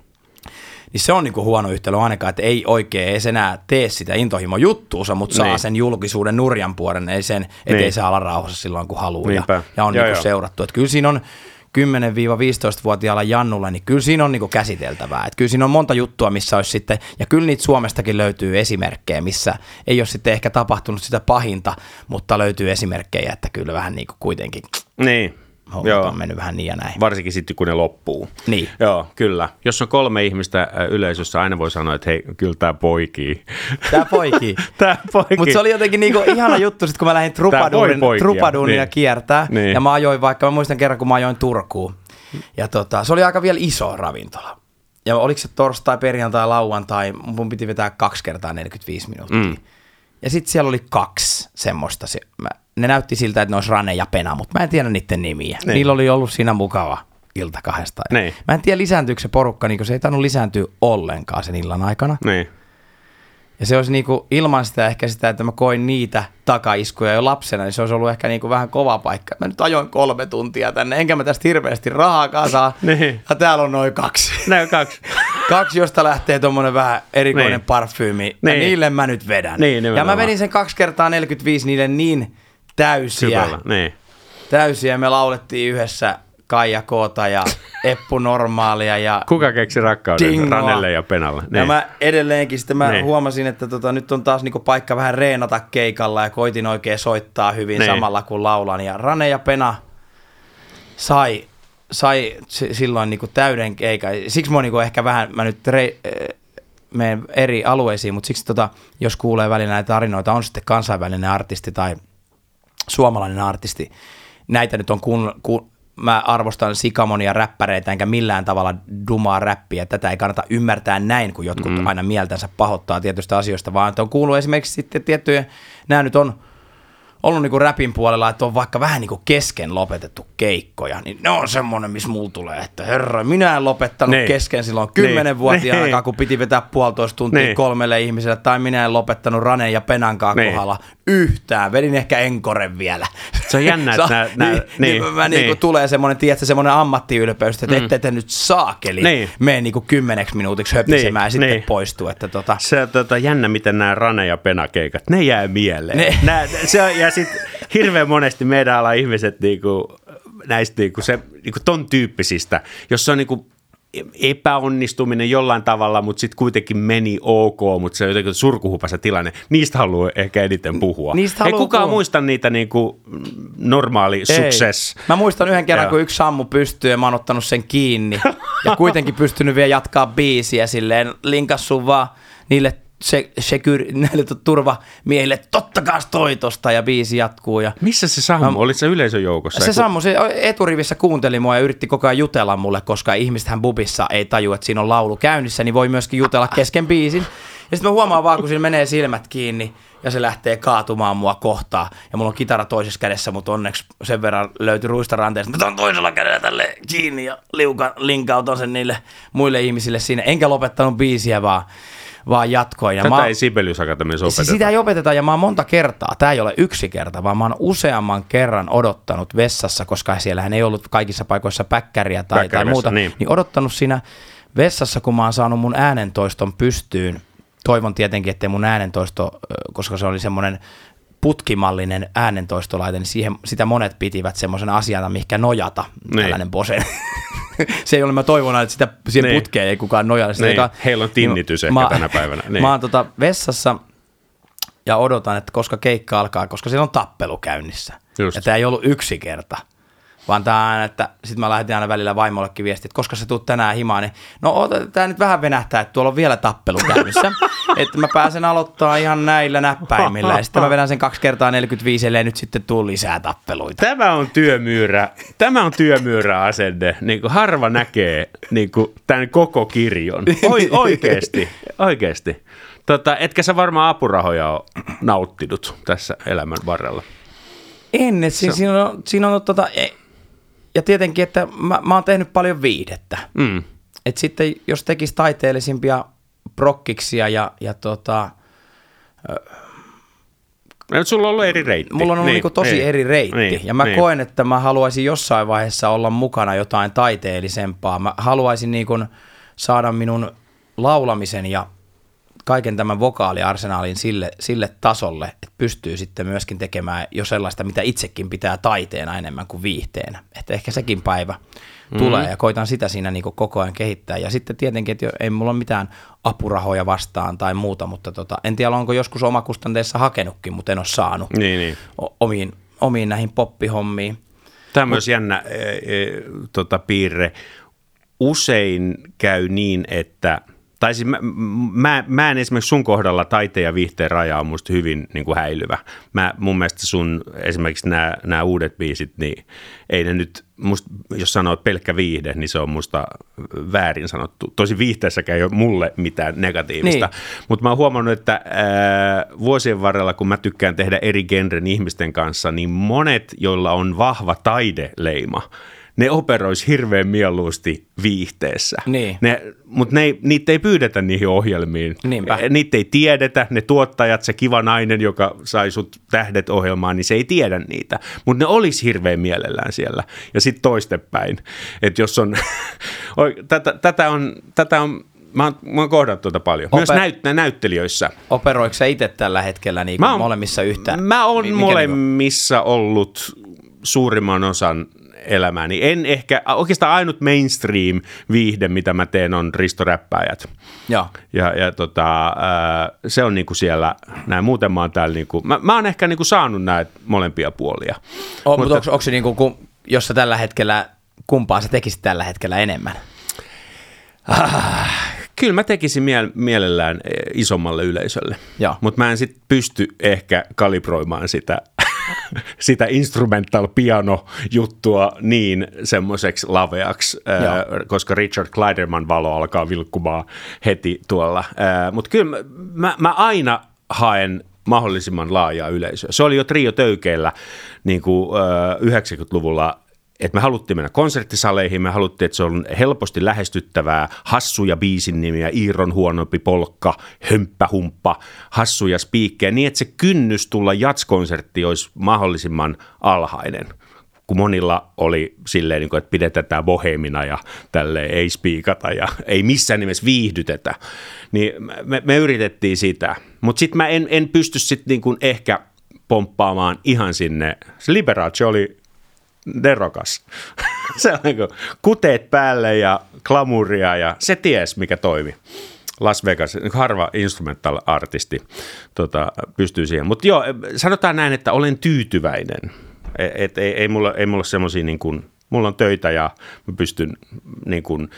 Niin se on niinku huono yhtälö ainakaan, että ei oikein ei enää tee sitä intohimo juttuunsa, mutta saa niin. sen julkisuuden nurjan puolen, ei sen, ettei niin. saa olla rauhassa silloin kun haluaa ja, ja on joo, niinku seurattu. Että kyllä siinä on 10-15-vuotiaalla Jannulla, niin kyllä siinä on niin käsiteltävää. Että kyllä siinä on monta juttua, missä olisi sitten, ja kyllä niitä Suomestakin löytyy esimerkkejä, missä ei ole sitten ehkä tapahtunut sitä pahinta, mutta löytyy esimerkkejä, että kyllä vähän niin kuin kuitenkin. Niin. Hommat Joo. on mennyt vähän niin ja näin. Varsinkin sitten, kun ne loppuu. Niin. Joo, kyllä. Jos on kolme ihmistä äh, yleisössä, aina voi sanoa, että hei, kyllä tämä poikii. Tää poikii. Tämä poikii. Mutta se oli jotenkin niinku ihana juttu, sit kun mä lähdin poikia, trupaduunia niin. kiertää. Niin. Ja mä ajoin vaikka, mä muistan kerran, kun mä ajoin Turkuun. Ja tota, se oli aika vielä iso ravintola. Ja oliko se torstai, perjantai, lauantai, mun piti vetää kaksi kertaa 45 minuuttia. Mm. Ja sitten siellä oli kaksi semmoista. Se, mä, ne näytti siltä, että ne olisi Rane ja Pena, mutta mä en tiedä niiden nimiä. Niin. Niillä oli ollut siinä mukava ilta kahdesta. Niin. Mä en tiedä lisääntyykö se porukka, niin se ei tainnut lisääntyä ollenkaan sen illan aikana. Niin. Ja se olisi niinku, ilman sitä ehkä sitä, että mä koin niitä takaiskuja jo lapsena, niin se olisi ollut ehkä niinku vähän kova paikka. Mä nyt ajoin kolme tuntia tänne, enkä mä tästä hirveästi rahaa saa. Niin. Ja täällä on noin kaksi. Näin kaksi. kaksi, josta lähtee tuommoinen vähän erikoinen Niin. parfyymi. Ja Niin. niille mä nyt vedän. Niin, ja mä vedin sen kaksi kertaa 45 niille niin täysiä. Syvällä. Niin. Täysiä. Me laulettiin yhdessä Kaija Koota ja Eppu Normaalia ja Kuka keksi rakkauden Dingoa. Ranelle ja Penalle? Ja mä edelleenkin sitten mä Niin. huomasin, että tota, nyt on taas niinku paikka vähän reenata keikalla ja koitin oikein soittaa hyvin Niin. samalla kun laulan. Ja Rane ja Pena sai, sai si- silloin niinku täyden keikan. Siksi oon niinku ehkä vähän, mä nyt re, eh, menen eri alueisiin, mutta siksi tota, jos kuulee välillä näitä tarinoita, on sitten kansainvälinen artisti tai suomalainen artisti, näitä nyt on kun, kun mä arvostan sikamonia räppäreitä, enkä millään tavalla dumaa räppiä. Tätä ei kannata ymmärtää näin, kun jotkut mm. aina mieltänsä pahoittaa tietystä asioista, vaan että on kuullut esimerkiksi sitten tiettyjä, nämä nyt on ollut niinku räpin puolella, että on vaikka vähän niinku kesken lopetettu keikkoja, niin ne on semmoinen, missä mulla tulee, että herra, minä en lopettanut Niin. kesken silloin kymmenenvuotiaana, Niin. kun piti vetää puolitoista tuntia Niin. kolmelle ihmiselle, tai minä en lopettanut Ranen ja Penankaan Niin. kohdalla yhtään, vedin ehkä enkoren vielä. Se on jännä, että nää- nää- niin, niin, niin, mä niinku niin. tulee semmoinen, tiedätkö, semmoinen ammattiylpeys, että mm. ette te nyt saakeli Niin. mene niinku kymmeneksi minuutiksi höpisemään Niin, ja sitten niin. poistuu. Että tota, Se on tota, jännä, miten nämä Rane ja Pena keikat, ne jää mieleen. Ne- Nää, se on, ja sitten hirveän monesti meidän ala ihmiset niinku, näistä niinku, se, niinku ton tyyppisistä, jos se on niinku epäonnistuminen jollain tavalla, mutta sitten kuitenkin meni ok, mutta se on jotenkin surkuhupasa tilanne. Niistä haluaa ehkä eniten puhua. Niistä Ei kukaan puhua. muista niitä niinku normaali Ei. success. Mä muistan yhden kerran, Joo. kun yksi sammu pystyy ja mä oon ottanut sen kiinni. ja kuitenkin pystynyt vielä jatkaa biisiä silleen, linkassu vaan niille se, sekyr, näille tu- turvamiehille, totta kai toi tosta ja biisi jatkuu. Ja Missä se Sammu? Mä- Olit se yleisön joukossa? se Kun- Sammu, se eturivissä kuunteli mua ja yritti koko ajan jutella mulle, koska ihmistähän bubissa ei taju, että siinä on laulu käynnissä, niin voi myöskin jutella kesken biisin. Ja sitten mä huomaan vaan, kun siinä menee silmät kiinni ja se lähtee kaatumaan mua kohtaa. Ja mulla on kitara toisessa kädessä, mutta onneksi sen verran löytyi ruistaranteesta. Mä otan toisella kädellä tälle kiinni ja liukan, linkautan sen niille muille ihmisille siinä. Enkä lopettanut biisiä, vaan, vaan jatkoin. Ja Tätä mä, ei Sibelius Akatemiassa opeteta. sitä ei opeteta ja mä oon monta kertaa, tämä ei ole yksi kerta, vaan mä oon useamman kerran odottanut vessassa, koska siellähän ei ollut kaikissa paikoissa päkkäriä tai, tai muuta, niin. niin. odottanut siinä vessassa, kun mä oon saanut mun äänentoiston pystyyn. Toivon tietenkin, ettei mun äänentoisto, koska se oli semmoinen putkimallinen äänentoistolaite, niin siihen, sitä monet pitivät semmoisena asiana, mihinkä nojata, Niin. tällainen Bose. se ei ole, mä toivon, että sitä siihen Niin. niin. putkeen ei kukaan nojaa. Sitä Niin, joka- heillä on tinnitys ehkä mä, tänä päivänä, niin. Mä oon tota vessassa ja odotan, että koska keikka alkaa, koska siellä on tappelu käynnissä. Just. Ja tämä ei ollut yksi kerta. Vaan tämä että sitten mä lähetin aina välillä vaimollekin viestiä, että koska sä tuut tänään himaan, niin no tämä nyt vähän venähtää, että tuolla on vielä tappelu käynnissä. että mä pääsen aloittaa ihan näillä näppäimillä. Ja sitten mä vedän sen kaksi kertaa 45, ellei nyt sitten tule lisää tappeluita. Tämä on työmyyrä, tämä on työmyyrä asenne. Niin kuin harva näkee niin kuin tämän koko kirjon. Oi, oikeasti, oikeasti. Tota, etkä sä varmaan apurahoja ole nauttinut tässä elämän varrella. En, että siinä, siinä on, siinä on tota, e- ja tietenkin, että mä, mä oon tehnyt paljon viidettä. Mm. Et sitten jos tekisi taiteellisimpia prokkiksia ja, ja tota, No, Sulla on ollut eri reitti. mulla on ollut niin, niinku tosi niin, eri reitti. niin, ja mä niin. koen, että mä haluaisin jossain vaiheessa olla mukana jotain taiteellisempaa. Mä haluaisin niinku saada minun laulamisen ja kaiken tämän vokaaliarsenaalin sille, sille tasolle, että pystyy sitten myöskin tekemään jo sellaista, mitä itsekin pitää taiteena enemmän kuin viihteenä. Että ehkä sekin päivä tulee ja koitan sitä siinä niin koko ajan kehittää. Ja sitten tietenkin, että ei mulla ole mitään apurahoja vastaan tai muuta, mutta tota, en tiedä, onko joskus omakustanteessa hakenutkin, mutta en ole saanut Niin, niin. o- omiin, omiin näihin poppihommiin. Tämä on myös jännä e, e, tota, piirre. Usein käy niin, että tai siis mä, mä, mä en esimerkiksi sun kohdalla taiteen ja viihteen raja on musta hyvin niin kuin häilyvä. Mä, mun mielestä sun esimerkiksi nämä, nämä uudet biisit, niin ei ne nyt, musta, jos sanoo pelkkä viihde, niin se on musta väärin sanottu. Tosi viihteessäkään ei ole mulle mitään negatiivista. Niin. Mutta mä oon huomannut, että ää, vuosien varrella, kun mä tykkään tehdä eri genren ihmisten kanssa, niin monet, joilla on vahva taideleima, ne operoisi hirveän mieluusti viihteessä. Niin. Ne, mutta ne, niitä ei pyydetä niihin ohjelmiin. Niinpä. Niitä ei tiedetä, ne tuottajat, se kiva nainen, joka sai sut tähdet ohjelmaan, niin se ei tiedä niitä. Mutta ne olisi hirveän mielellään siellä. Ja sitten toistepäin. Että jos on, tätä, tätä on, tätä on Mä oon, mä oon kohdannut tuota paljon. Oper- Myös näyt, näyttelijöissä. Operoiko sä itse tällä hetkellä niin mä oon, molemmissa yhtä? Mä oon Mikä molemmissa niin ollut suurimman osan elämääni. En ehkä, oikeastaan ainut mainstream viihde, mitä mä teen, on Risto Räppäjät. Ja, ja, ja tota, se on niinku siellä, näin muuten mä oon täällä, niinku, mä, mä oon ehkä niinku saanut näitä molempia puolia. O, mutta, mutta onko, onko se niinku, jos sä tällä hetkellä, kumpaa sä tekisit tällä hetkellä enemmän? Ah, kyllä mä tekisin miel- mielellään isommalle yleisölle, mutta mä en sitten pysty ehkä kalibroimaan sitä sitä instrumental piano juttua niin semmoiseksi laveaksi, ää, koska Richard Kleiderman valo alkaa vilkkumaan heti tuolla. Mutta kyllä mä, mä aina haen mahdollisimman laajaa yleisöä. Se oli jo Trio Töykeillä niin kuin, äh, 90-luvulla että me haluttiin mennä konserttisaleihin, me haluttiin, että se on helposti lähestyttävää, hassuja biisin nimiä, Iiron huonompi polkka, hömppähumppa, hassuja spiikkejä, niin että se kynnys tulla jatskonsertti olisi mahdollisimman alhainen kun monilla oli silleen, niin että pidetään tämä bohemina ja tälle ei spiikata ja ei missään nimessä viihdytetä, niin me, me yritettiin sitä. Mutta sitten mä en, en pysty sitten niin ehkä pomppaamaan ihan sinne. Se Liberace oli nerokas. se on niin kuin kuteet päälle ja klamuria ja se ties, mikä toimi. Las Vegas, niin harva instrumental artisti tota, pystyy siihen. Mutta joo, sanotaan näin, että olen tyytyväinen. Et, et, ei, ei mulla, ei mulla semmoisia, niin kuin, mulla on töitä ja mä pystyn, niin kuin,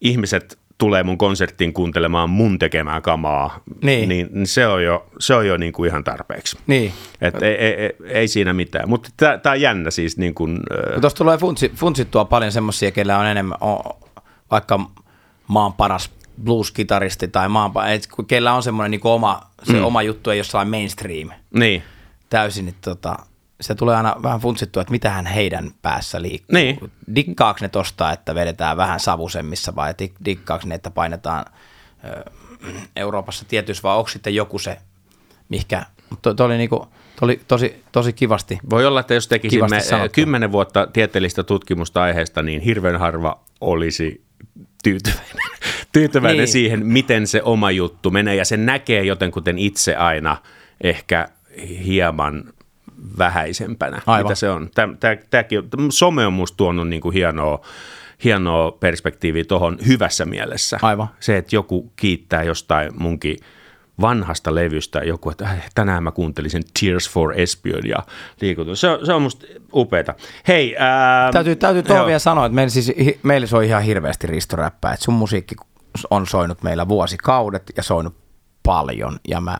ihmiset tulee mun konserttiin kuuntelemaan mun tekemää kamaa, niin, niin, niin se on jo, se on jo niin kuin ihan tarpeeksi. Niin. Et ei, ei, ei, ei siinä mitään, mutta tämä on jännä siis. Niin kuin, äh... Tuossa tulee funtsi, funtsittua paljon semmoisia, kellä on enemmän, on, vaikka maan paras blues-kitaristi tai maan, et, kellä on semmoinen niin oma, se mm. oma juttu, ei jossain mainstream. Niin. Täysin, että tota, se tulee aina vähän funtsittua, että mitähän heidän päässä liikkuu. Niin. Dikkaako ne tosta, että vedetään vähän savusemmissa vai dikkaako ne, että painetaan Euroopassa tietysti, vai onko sitten joku se, mikä, mutta to, oli, niinku, oli tosi, tosi kivasti Voi olla, että jos tekisimme kymmenen vuotta tieteellistä tutkimusta aiheesta, niin hirveän harva olisi tyytyväinen, tyytyväinen niin. siihen, miten se oma juttu menee, ja se näkee jotenkuten itse aina ehkä hieman vähäisempänä, Aivan. mitä se on. Tämäkin, some on musta tuonut niin kuin hienoa, hienoa perspektiiviä tuohon hyvässä mielessä. Aivan. Se, että joku kiittää jostain munkin vanhasta levystä joku, että äh, tänään mä kuuntelisin Tears for Espion ja liikutun. Se, on, se on musta upeeta. Hei, ää, Täytyy, täytyy tuohon vielä sanoa, että meillä, siis, meillä soi ihan hirveästi ristoräppää, että sun musiikki on soinut meillä vuosikaudet ja soinut paljon ja mä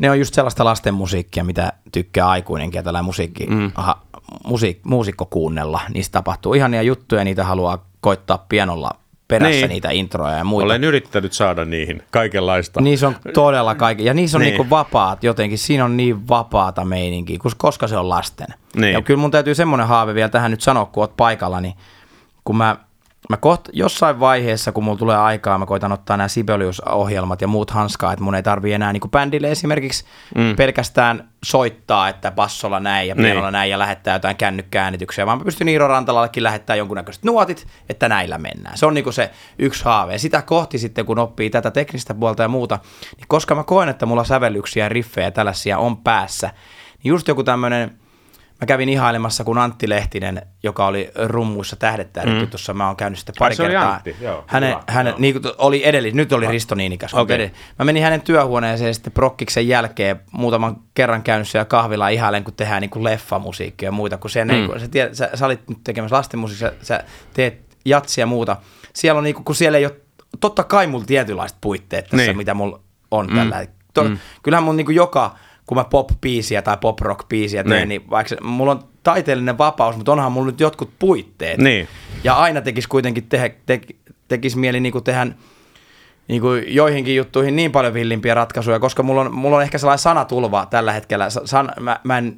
ne on just sellaista lasten musiikkia, mitä tykkää aikuinenkin ja tällainen musiikki, mm. aha, musiik, muusikko kuunnella. Niistä tapahtuu ihania juttuja, niitä haluaa koittaa pianolla perässä niin. niitä introja ja muita. Olen yrittänyt saada niihin kaikenlaista. Niissä on todella kaikki, ja niissä on niin. niinku vapaat jotenkin, siinä on niin vapaata meininkiä, koska se on lasten. Niin. Ja kyllä mun täytyy semmoinen haave vielä tähän nyt sanoa, kun oot paikalla, niin kun mä mä koht, jossain vaiheessa, kun mulla tulee aikaa, mä koitan ottaa nämä Sibelius-ohjelmat ja muut hanskaa, että mun ei tarvii enää niin kuin bändille esimerkiksi mm. pelkästään soittaa, että bassolla näin ja pianolla niin. näin ja lähettää jotain kännykkääänityksiä, vaan mä pystyn Iiro Rantalallekin lähettää jonkunnäköiset nuotit, että näillä mennään. Se on niin kuin se yksi haave. Ja sitä kohti sitten, kun oppii tätä teknistä puolta ja muuta, niin koska mä koen, että mulla sävellyksiä, riffejä ja tällaisia on päässä, niin just joku tämmöinen mä kävin ihailemassa, kun Antti Lehtinen, joka oli rummuissa tähdettähdetty mm. tuossa, mä oon käynyt sitten pari se oli kertaa. Antti, joo, hänen, hyvä, hänen, joo. niin kuin oli edellis, nyt oli Risto Niinikäs. Okei. edellis- Mä menin hänen työhuoneeseen sitten prokkiksen jälkeen muutaman kerran käynyt siellä kahvilla ihailen, kun tehdään niin kuin leffamusiikkia ja muita, kun siellä, mm. niin kuin, sä, tiedät, sä, sä, olit nyt tekemässä lastenmusiikkia, sä, sä teet jatsia ja muuta. Siellä on niin kuin, kun siellä ei ole, totta kai mulla tietynlaiset puitteet tässä, Niin. mitä mulla on mm. tällä hetkellä. To, mm. Kyllähän mun niin kuin joka, kun mä pop-biisiä tai pop-rock-biisiä teen, Niin. niin vaikka se, mulla on taiteellinen vapaus, mutta onhan mulla nyt jotkut puitteet. Niin. Ja aina tekisi kuitenkin tehdä, te, tekisi mieli niin kuin tehdä niin kuin joihinkin juttuihin niin paljon villimpiä ratkaisuja, koska mulla on, mulla on ehkä sellainen sanatulva tällä hetkellä. Sa- San, mä, mä, en,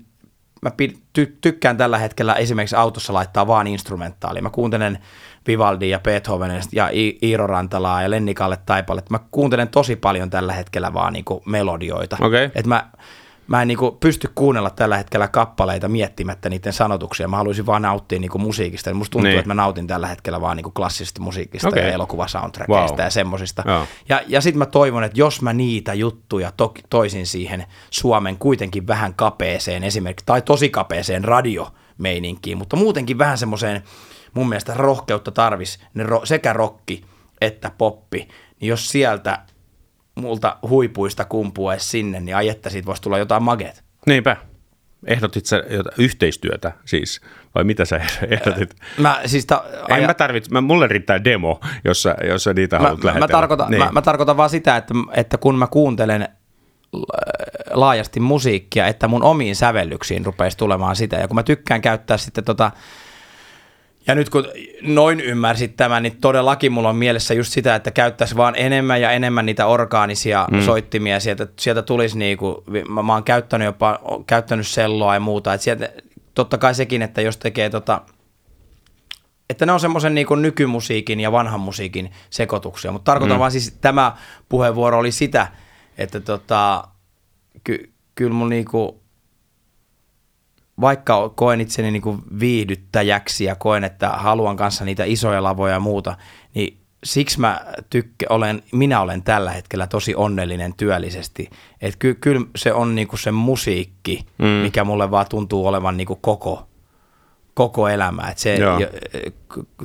mä pid, ty, tykkään tällä hetkellä esimerkiksi autossa laittaa vaan instrumentaalia. Mä kuuntelen Vivaldi ja Beethovenin ja I- Iiro Rantalaa ja Lenni Kalle Taipalle. Mä kuuntelen tosi paljon tällä hetkellä vaan niin kuin melodioita. Okei. Et mä, mä en niinku pysty kuunnella tällä hetkellä kappaleita miettimättä niiden sanotuksia. Mä haluaisin vaan nauttia niinku musiikista. Musta tuntuu, Niin. että mä nautin tällä hetkellä vaan niinku klassisesta musiikista Okei. ja elokuvasoundtrackeista Wow. ja semmosista. Joo. Ja, ja sitten mä toivon, että jos mä niitä juttuja to, toisin siihen Suomen kuitenkin vähän kapeeseen esimerkiksi, tai tosi kapeeseen radiomeininkiin, mutta muutenkin vähän semmoiseen mun mielestä rohkeutta tarvis, ne ro, sekä rokki että poppi, niin jos sieltä multa huipuista kumpuaisi sinne, niin ai että siitä voisi tulla jotain maget. Niinpä. Ehdotit sä jotain yhteistyötä siis, vai mitä sä ehdotit? Mä siis ta, En aja- mä tarvitse, mä, mulle riittää demo, jos sä, jos sä niitä mä, haluat mä, lähetellä. tarkoitan, Niin. mä, mä tarkoitan vaan sitä, että, että kun mä kuuntelen la- laajasti musiikkia, että mun omiin sävellyksiin rupeisi tulemaan sitä. Ja kun mä tykkään käyttää sitten tota, ja nyt kun noin ymmärsit tämän, niin todellakin mulla on mielessä just sitä, että käyttäisi vaan enemmän ja enemmän niitä orgaanisia mm. soittimia. Sieltä, sieltä tulisi niinku, mä, mä oon käyttänyt jopa, käyttänyt selloa ja muuta. Et sieltä, totta kai sekin, että jos tekee tota, että ne on semmoisen niin nykymusiikin ja vanhan musiikin sekoituksia. Mutta tarkoitan mm. vaan siis, tämä puheenvuoro oli sitä, että tota, ky, kyllä mun niinku, vaikka koen itseni niinku viihdyttäjäksi ja koen, että haluan kanssa niitä isoja lavoja ja muuta, niin siksi mä tykkä, olen, minä olen tällä hetkellä tosi onnellinen työllisesti. Että ky, kyllä se on niinku se musiikki, mm. mikä mulle vaan tuntuu olevan niinku koko koko elämä. Et se, Joo.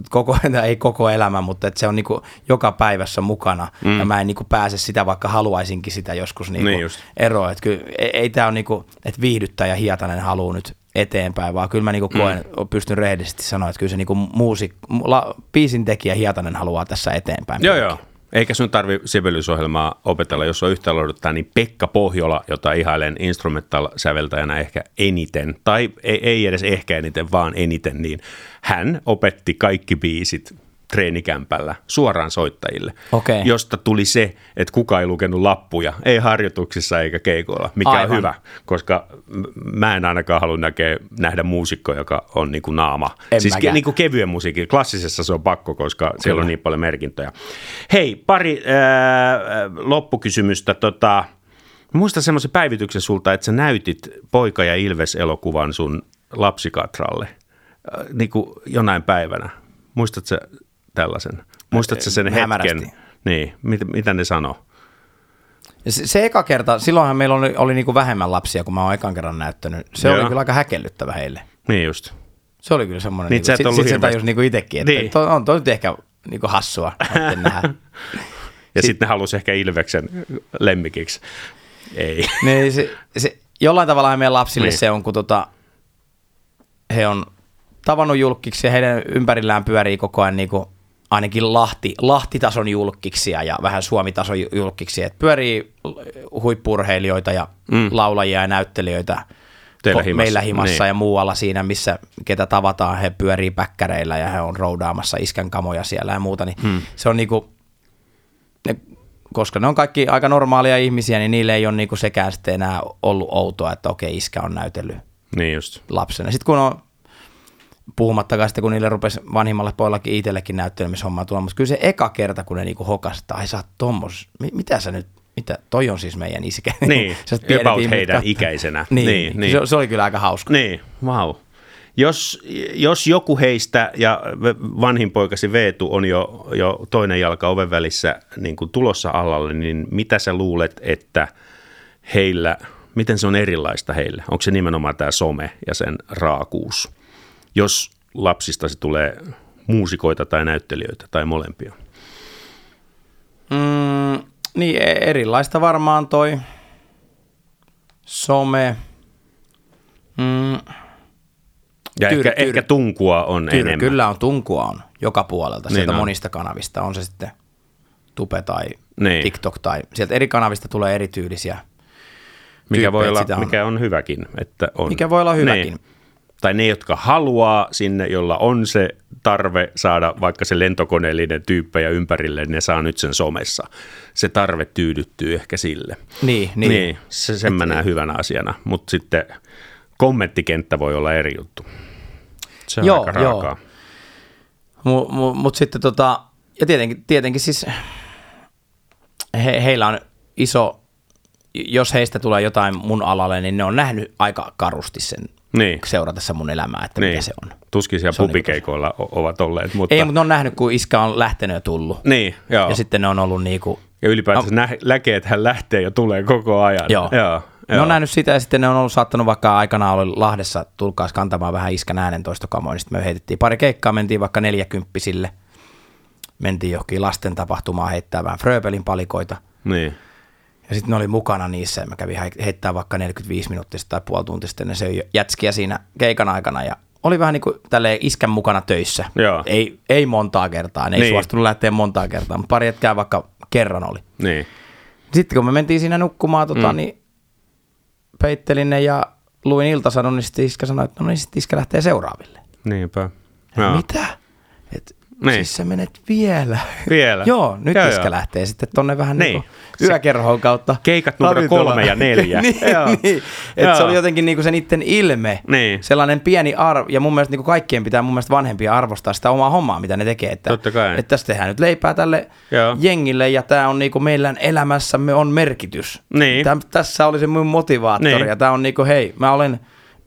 koko, ei koko elämä, mutta et se on niinku joka päivässä mukana. Mm. Ja mä en niinku pääse sitä, vaikka haluaisinkin sitä joskus niinku Niin just. eroa. Et kyllä, ei, ei tämä ole niinku, että viihdyttäjä Hietanen haluaa nyt eteenpäin, vaan kyllä mä niinku koen, mm. pystyn rehellisesti sanoa, että kyllä se niinku muusik, la, biisin tekijä Hietanen haluaa tässä eteenpäin. Joo, joo. Eikä sun tarvi sivellysohjelmaa opetella, jos on yhtä odottaa, niin Pekka Pohjola, jota ihailen instrumental-säveltäjänä ehkä eniten, tai ei, ei edes ehkä eniten, vaan eniten, niin hän opetti kaikki biisit treenikämpällä suoraan soittajille, Okei. josta tuli se, että kuka ei lukenut lappuja, ei harjoituksissa eikä keikoilla, mikä Aivan. on hyvä, koska mä en ainakaan halua näkeä, nähdä muusikko, joka on niin kuin naama. En siis mäkään. niin kuin kevyen musiikin, klassisessa se on pakko, koska siellä on niin paljon merkintöjä. Hei, pari äh, loppukysymystä. Tota, muista semmoisen päivityksen sulta, että sä näytit Poika ja Ilves-elokuvan sun lapsikatralle äh, niin kuin jonain päivänä. Muistatko tällaisen? Muistatko sen Hämärästi. hetken? Niin, mitä, mitä ne sanoo? Se, se eka kerta, silloinhan meillä oli, oli niinku vähemmän lapsia, kun mä oon ekan kerran näyttänyt. Se Joo. oli kyllä aika häkellyttävä heille. Niin just. Se oli kyllä semmoinen, Niin, niin, sä et sit, sit tajus niinku itsekin, että Niin. toi, on toi nyt ehkä niinku hassua nähdä. Ja sitten ne halusi ehkä Ilveksen lemmikiksi. Ei. niin se, se, jollain tavalla meidän lapsille Niin. se on, kun tota, he on tavannut julkkiksi ja heidän ympärillään pyörii koko ajan niinku ainakin Lahti, Lahtitason julkkiksia ja vähän Suomitason ju- julkkiksia. Et pyörii huippurheilijoita ja mm. laulajia ja näyttelijöitä Teillä himassa. meillä himassa Niin. ja muualla siinä, missä ketä tavataan, he pyörii päkkäreillä ja he on roudaamassa iskän kamoja siellä ja muuta. Niin mm. Se on niinku, ne, koska ne on kaikki aika normaalia ihmisiä, niin niille ei ole niinku sekään sitten enää ollut outoa, että okei, iskä on näytellyt Niin just. lapsena. Sitten kun on, puhumattakaan sitten, kun niille rupesi vanhimmalle poillakin itsellekin näyttelemishommaa tulla, mutta kyllä se eka kerta, kun ne niinku hokas, että ai sä oot tommos, mi- mitä sä nyt, mitä, toi on siis meidän iskä. Niin, pienet about heidän katsoo. ikäisenä. Niin, Niin, niin, niin. Se, se, oli kyllä aika hauska. Niin, wow. Jos, jos joku heistä ja vanhin poikasi Veetu on jo, jo toinen jalka oven välissä niin kuin tulossa allalle, niin mitä sä luulet, että heillä miten se on erilaista heille? Onko se nimenomaan tämä some ja sen raakuus? Jos lapsista se tulee muusikoita tai näyttelijöitä tai molempia. Mm, niin, e- erilaista varmaan toi some. Mm, Ja Tyr- ehkä, tyr- ehkä tunkua on Kyllä, enemmän. kyllä on tunkua on joka puolelta, sieltä on. monista kanavista, on se sitten Tupe tai Niin. TikTok tai sieltä eri kanavista tulee erityylisiä. mikä, voi olla, on. mikä on hyväkin. Että on. Mikä voi olla hyväkin. Niin. Tai ne, jotka haluaa sinne, jolla on se tarve saada vaikka se lentokoneellinen tyyppejä ympärille, ne saa nyt sen somessa. Se tarve tyydyttyy ehkä sille. Niin, niin. niin se, sen mä näen hyvänä asiana. Mutta sitten kommenttikenttä voi olla eri juttu. Se on Joo, aika joo. raakaa. Mutta mu, mut sitten tota, ja tietenkin, tietenkin siis he, heillä on iso, jos heistä tulee jotain mun alalle, niin ne on nähnyt aika karusti sen Niin. seuratessa mun elämää, että niin. mikä se on. Tuskin siellä Se on pubikeikoilla o- ovat olleet. Mutta... Ei, mutta ne on nähnyt, kun iskä on lähtenyt ja tullut. Niin, joo. Ja sitten ne on ollut niinku, Ja ylipäätään no. näkee, että hän lähtee ja tulee koko ajan. Joo. joo. ne on nähnyt sitä ja sitten ne on ollut saattanut vaikka aikanaan oli Lahdessa, tulkaas kantamaan vähän iskän äänentoistokamoin, niin sitten me heitettiin pari keikkaa, mentiin vaikka neljäkymppisille, mentiin johonkin lasten tapahtumaan heittää vähän Fröbelin palikoita. Niin. Ja sitten ne oli mukana niissä ja mä kävin hei- heittää vaikka 45 minuuttia tai puoli tuntia sitten ne söi jätskiä siinä keikan aikana ja oli vähän niin kuin tälleen iskän mukana töissä. Joo. Ei, ei montaa kertaa, ne ei Niin. suostunut lähteä montaa kertaa, mutta pari jätkää vaikka kerran oli. Niin. Sitten kun me mentiin siinä nukkumaan, tota, mm. niin peittelin ne ja luin iltasadun, niin sitten iskä sanoi, että no niin sitten iskä lähtee seuraaville. Niinpä. Ja. Mitä? Et, Niin. Siis sä menet vielä. Vielä? joo, nyt Joo, iskä joo. lähtee sitten tonne vähän niin. Niin. niin yökerhon kautta. Keikat numero kolme ja neljä. niin, Joo. niin. Et Joo. se oli jotenkin niinku se niiden ilme. Niin. Sellainen pieni arvo, ja mun mielestä niinku kaikkien pitää mun mielestä vanhempia arvostaa sitä omaa hommaa, mitä ne tekee. Että, Totta kai. Että tässä tehdään nyt leipää tälle Joo. jengille, ja tämä on niinku meidän elämässämme on merkitys. Niin. Täm, tässä oli se mun motivaattori, Niin. ja tämä on niinku, hei, mä olen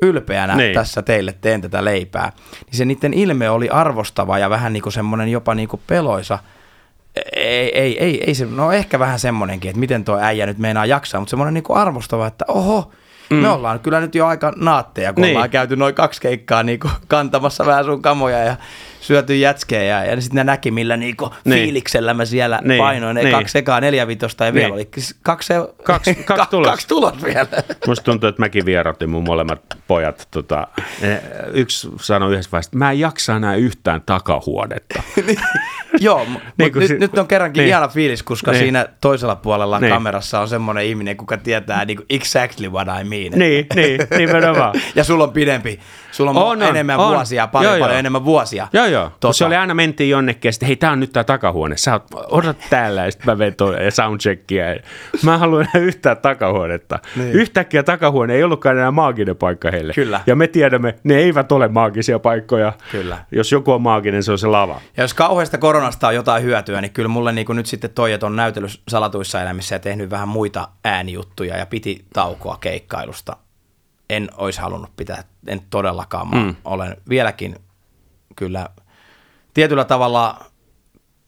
ylpeänä Niin. tässä teille teen tätä leipää. Niin se niiden ilme oli arvostava ja vähän niinku semmoinen jopa niinku peloisa. Ei, ei, ei, ei se, no ehkä vähän semmoinenkin, että miten tuo äijä nyt meinaa jaksaa, mutta semmoinen niinku arvostava, että oho, mm. me ollaan kyllä nyt jo aika naatteja, kun Niin. niin. ollaan käyty noin kaksi keikkaa niinku kantamassa vähän sun kamoja ja syöty jätskejä ja, ja sitten ne näki, millä niinku Niin. niin. fiiliksellä mä siellä Niin. niin. painoin, ne Niin. kaksi sekaa neljävitosta ja Niin. vielä oli kaksi, Kaksi- kaksi tulos. kaksi tulos vielä. Musta tuntuu, että mäkin vierotin mun molemmat pojat. Tota, yksi sanoi yhdessä vaiheessa, että mä en jaksa enää yhtään takahuonetta. Joo, mutta Niin kuin nyt, si- nyt on kerrankin niin. niin. ihana fiilis, koska Niin. niin. siinä toisella puolella Niin. niin. kamerassa on semmoinen ihminen, kuka tietää niin exactly what I mean. niin, niin, nimenomaan. Ja sulla on pidempi, sulla on on, enemmän on. vuosia, paljon, Joo, paljon joo. enemmän vuosia. Joo, joo. Tota. Se oli aina mentiin jonnekin ja sitten, hei, tää on nyt tää takahuone. Sä oot, odot täällä ja sitten mä vein ja soundcheckia. Ja mä en halua enää yhtään takahuonetta. Niin. Yhtäkkiä takahuone ei ollutkaan enää maaginen paikka heille. Kyllä. Ja me tiedämme, ne eivät ole maagisia paikkoja. Kyllä. Jos joku on maaginen, se on se lava. Ja jos kauheasta koronasta on jotain hyötyä, niin kyllä mulle niin nyt sitten toi, että on näytellyt salatuissa elämissä ja tehnyt vähän muita äänijuttuja ja piti taukoa keikkailusta. En olisi halunnut pitää, en todellakaan. Mä mm. olen vieläkin kyllä tietyllä tavalla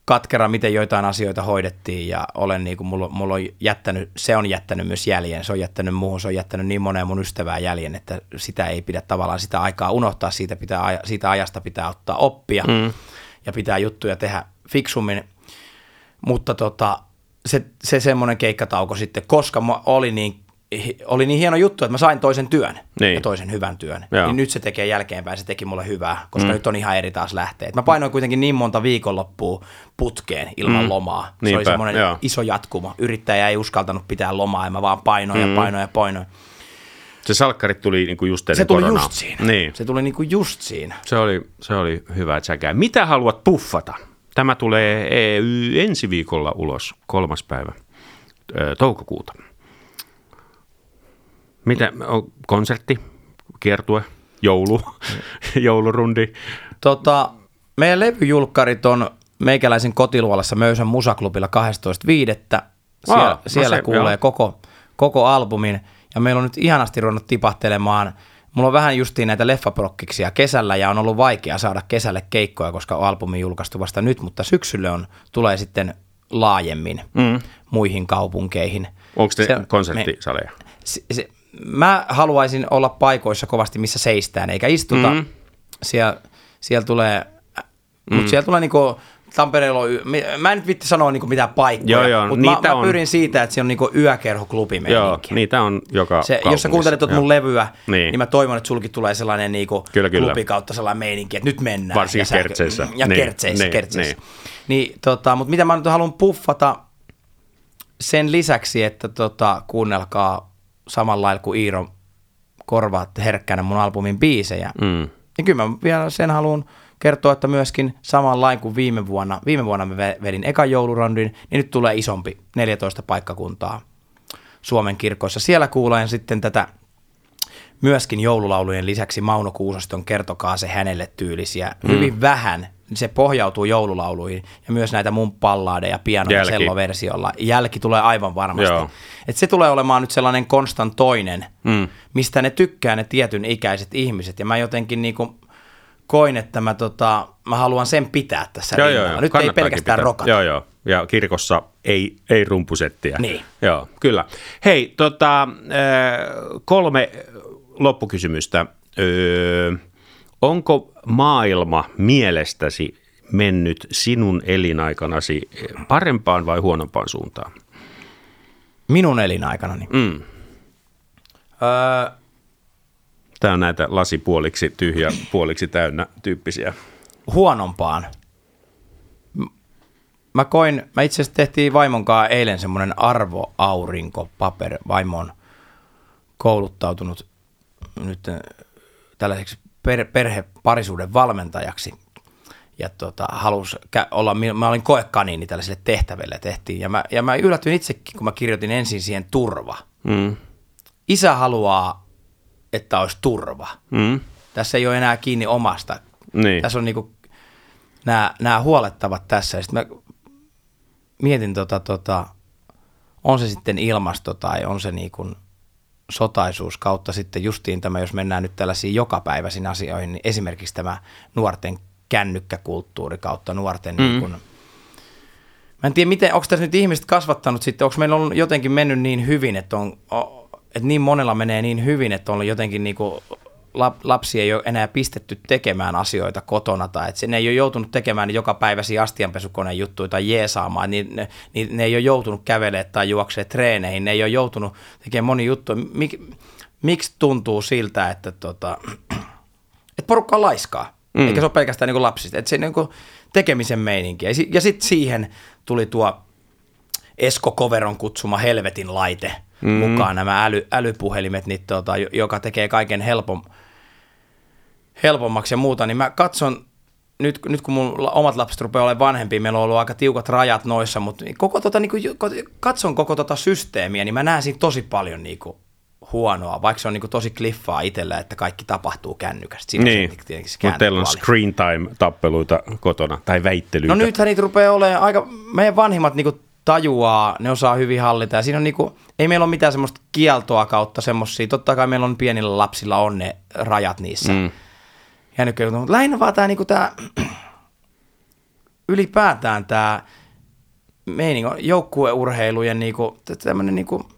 katkera, miten joitain asioita hoidettiin ja olen niin kuin, mulla, mulla on jättänyt, se on jättänyt myös jäljen, se on jättänyt muuhun, se on jättänyt niin moneen mun ystävää jäljen, että sitä ei pidä tavallaan sitä aikaa unohtaa, siitä, pitää, siitä ajasta pitää ottaa oppia mm. ja pitää juttuja tehdä fiksummin, mutta tota, se, se semmoinen keikkatauko sitten, koska mä oli niin, oli niin hieno juttu, että mä sain toisen työn Niin. ja toisen hyvän työn, Joo. niin nyt se tekee jälkeenpäin, se teki mulle hyvää, koska mm. nyt on ihan eri taas lähteä. Et mä painoin kuitenkin niin monta viikonloppua putkeen ilman mm. lomaa. Se Niinpä, oli semmoinen joo. iso jatkuma. Yrittäjä ei uskaltanut pitää lomaa ja mä vaan painoin mm. ja painoin ja painoin. Se salkkarit tuli niinku just ennen Se tuli koronaa. just siinä. Niin. Se tuli niinku just siinä. Se oli, se oli hyvä säkää. Mitä haluat puffata? Tämä tulee EY ensi viikolla ulos, kolmas päivä toukokuuta. Mitä, on konsertti, kiertue, joulu, joulurundi? Tota, meidän levyjulkkarit on meikäläisen kotiluolassa Möysän musaklubilla 12.5. Siellä, Aa, no siellä se- kuulee joo. koko, koko albumin. Ja meillä on nyt ihanasti ruvennut tipahtelemaan. Mulla on vähän justiin näitä leffaprokkiksia kesällä ja on ollut vaikea saada kesälle keikkoja, koska albumi julkaistu vasta nyt, mutta syksylle on, tulee sitten laajemmin mm. muihin kaupunkeihin. Onko se, Se- konserttisaleja? se, se, mä haluaisin olla paikoissa kovasti, missä seistään, eikä istuta. Mhm. Mm. Siellä, siellä tulee, mm. mutta siellä tulee niinku, Tampereella on, mä en nyt vitti sanoa niinku mitään paikkoja, Joo, joo, mutta mä, niitä mä on. pyrin siitä, että se on niinku yökerhoklubi Joo, niitä on joka se, jos sä kuuntelet tuota mun levyä, Niin. niin. mä toivon, että sulki tulee sellainen niinku Kyllä, kyllä. klubi kautta sellainen meininki, että nyt mennään. Varsinkin ja kertseissä. Ja Niin, kertseissä, niin, kertseissä. niin. Niin, tota, mutta mitä mä nyt haluan puffata sen lisäksi, että tota, kuunnelkaa samalla lailla kuin Iiro korvaatte herkkänä mun albumin biisejä. Mm. Ja kyllä mä vielä sen haluan kertoa, että myöskin saman lain kuin viime vuonna, viime vuonna mä ve- vedin ekan joulurondin, niin nyt tulee isompi, 14 paikkakuntaa Suomen kirkoissa. Siellä kuulen sitten tätä myöskin joululaulujen lisäksi Mauno Kuusaston Kertokaa se hänelle tyylisiä. Mm. Hyvin vähän se pohjautuu joululauluihin ja myös näitä mun pallaadeja piano- ja selloversiolla. Jälki tulee aivan varmasti. Joo. Et se tulee olemaan nyt sellainen konstantoinen, Mm. mistä ne tykkää ne tietyn ikäiset ihmiset. Ja mä jotenkin niinku koin, että mä, tota, mä haluan sen pitää tässä Joo, rinnalla. joo, joo. Nyt ei pelkästään pitää. rokata. Joo, joo. Ja kirkossa ei, ei rumpusettiä. Niin. Joo, kyllä. Hei, tota, kolme loppukysymystä. Öö, onko maailma mielestäsi mennyt sinun elinaikanasi parempaan vai huonompaan suuntaan? Minun elinaikanani. Mm. Öö, Tämä on näitä lasi puoliksi tyhjä, puoliksi täynnä tyyppisiä. huonompaan. Mä koin, mä itse asiassa tehtiin vaimon kanssa eilen semmoinen arvoaurinkopaper. Vaimo on kouluttautunut nyt äh, tällaiseksi per, perheparisuuden valmentajaksi. Ja tota, halus kä- olla, mä olin koekaniini tällaiselle tehtävälle tehtiin. Ja mä, ja mä yllätyin itsekin, kun mä kirjoitin ensin siihen turva. Mm. Isä haluaa, että olisi turva. Mm. Tässä ei ole enää kiinni omasta. Niin. Tässä on niinku nämä, nämä huolettavat tässä. Ja sit mä mietin, tota, tota, on se sitten ilmasto tai on se niinku sotaisuus kautta sitten justiin tämä, jos mennään nyt tällaisiin jokapäiväisiin asioihin, niin esimerkiksi tämä nuorten kännykkäkulttuuri kautta nuorten mm. niin kuin, Mä en tiedä, miten, onko tässä nyt ihmiset kasvattanut sitten, onko meillä on jotenkin mennyt niin hyvin, että, on, että niin monella menee niin hyvin, että on jotenkin niin kuin lapsi ei ole enää pistetty tekemään asioita kotona tai että ne ei ole joutunut tekemään joka päiväisiä astianpesukoneen juttuja tai jeesaamaan, niin ne, niin ne ei ole joutunut kävelemään tai juoksemaan treeneihin, ne ei ole joutunut tekemään moni juttu. Mik, miksi tuntuu siltä, että, tota, että porukka on laiskaa, mm. eikä se ole pelkästään niin lapsista, että se niin kuin tekemisen meininki. Ja sitten siihen tuli tuo Esko Koveron kutsuma helvetin laite mm. mukaan, nämä äly, älypuhelimet, niin tota, jo- joka tekee kaiken helpom, helpommaksi ja muuta, niin mä katson, nyt, nyt kun mun omat lapset rupeaa olemaan vanhempia, meillä on ollut aika tiukat rajat noissa, mutta koko tota, niin kuin, katson koko tota systeemiä, niin mä näen siinä tosi paljon niin kuin, huonoa, vaikka se on niin kuin, tosi kliffaa itsellä, että kaikki tapahtuu kännykästä. Siinä on Niin, se mutta teillä on screen time-tappeluita kotona, tai väittelyitä. No nythän niitä rupeaa olemaan aika, meidän vanhimmat niinku tajuaa, ne osaa hyvin hallita ja siinä on niinku, ei meillä ole mitään semmoista kieltoa kautta semmoisia, totta kai meillä on pienillä lapsilla on ne rajat niissä. Mm. Ja nyt, mutta lähinnä vaan tämä niinku tää, ylipäätään tämä meininki, joukkueurheilujen niinku, tämmöinen niinku,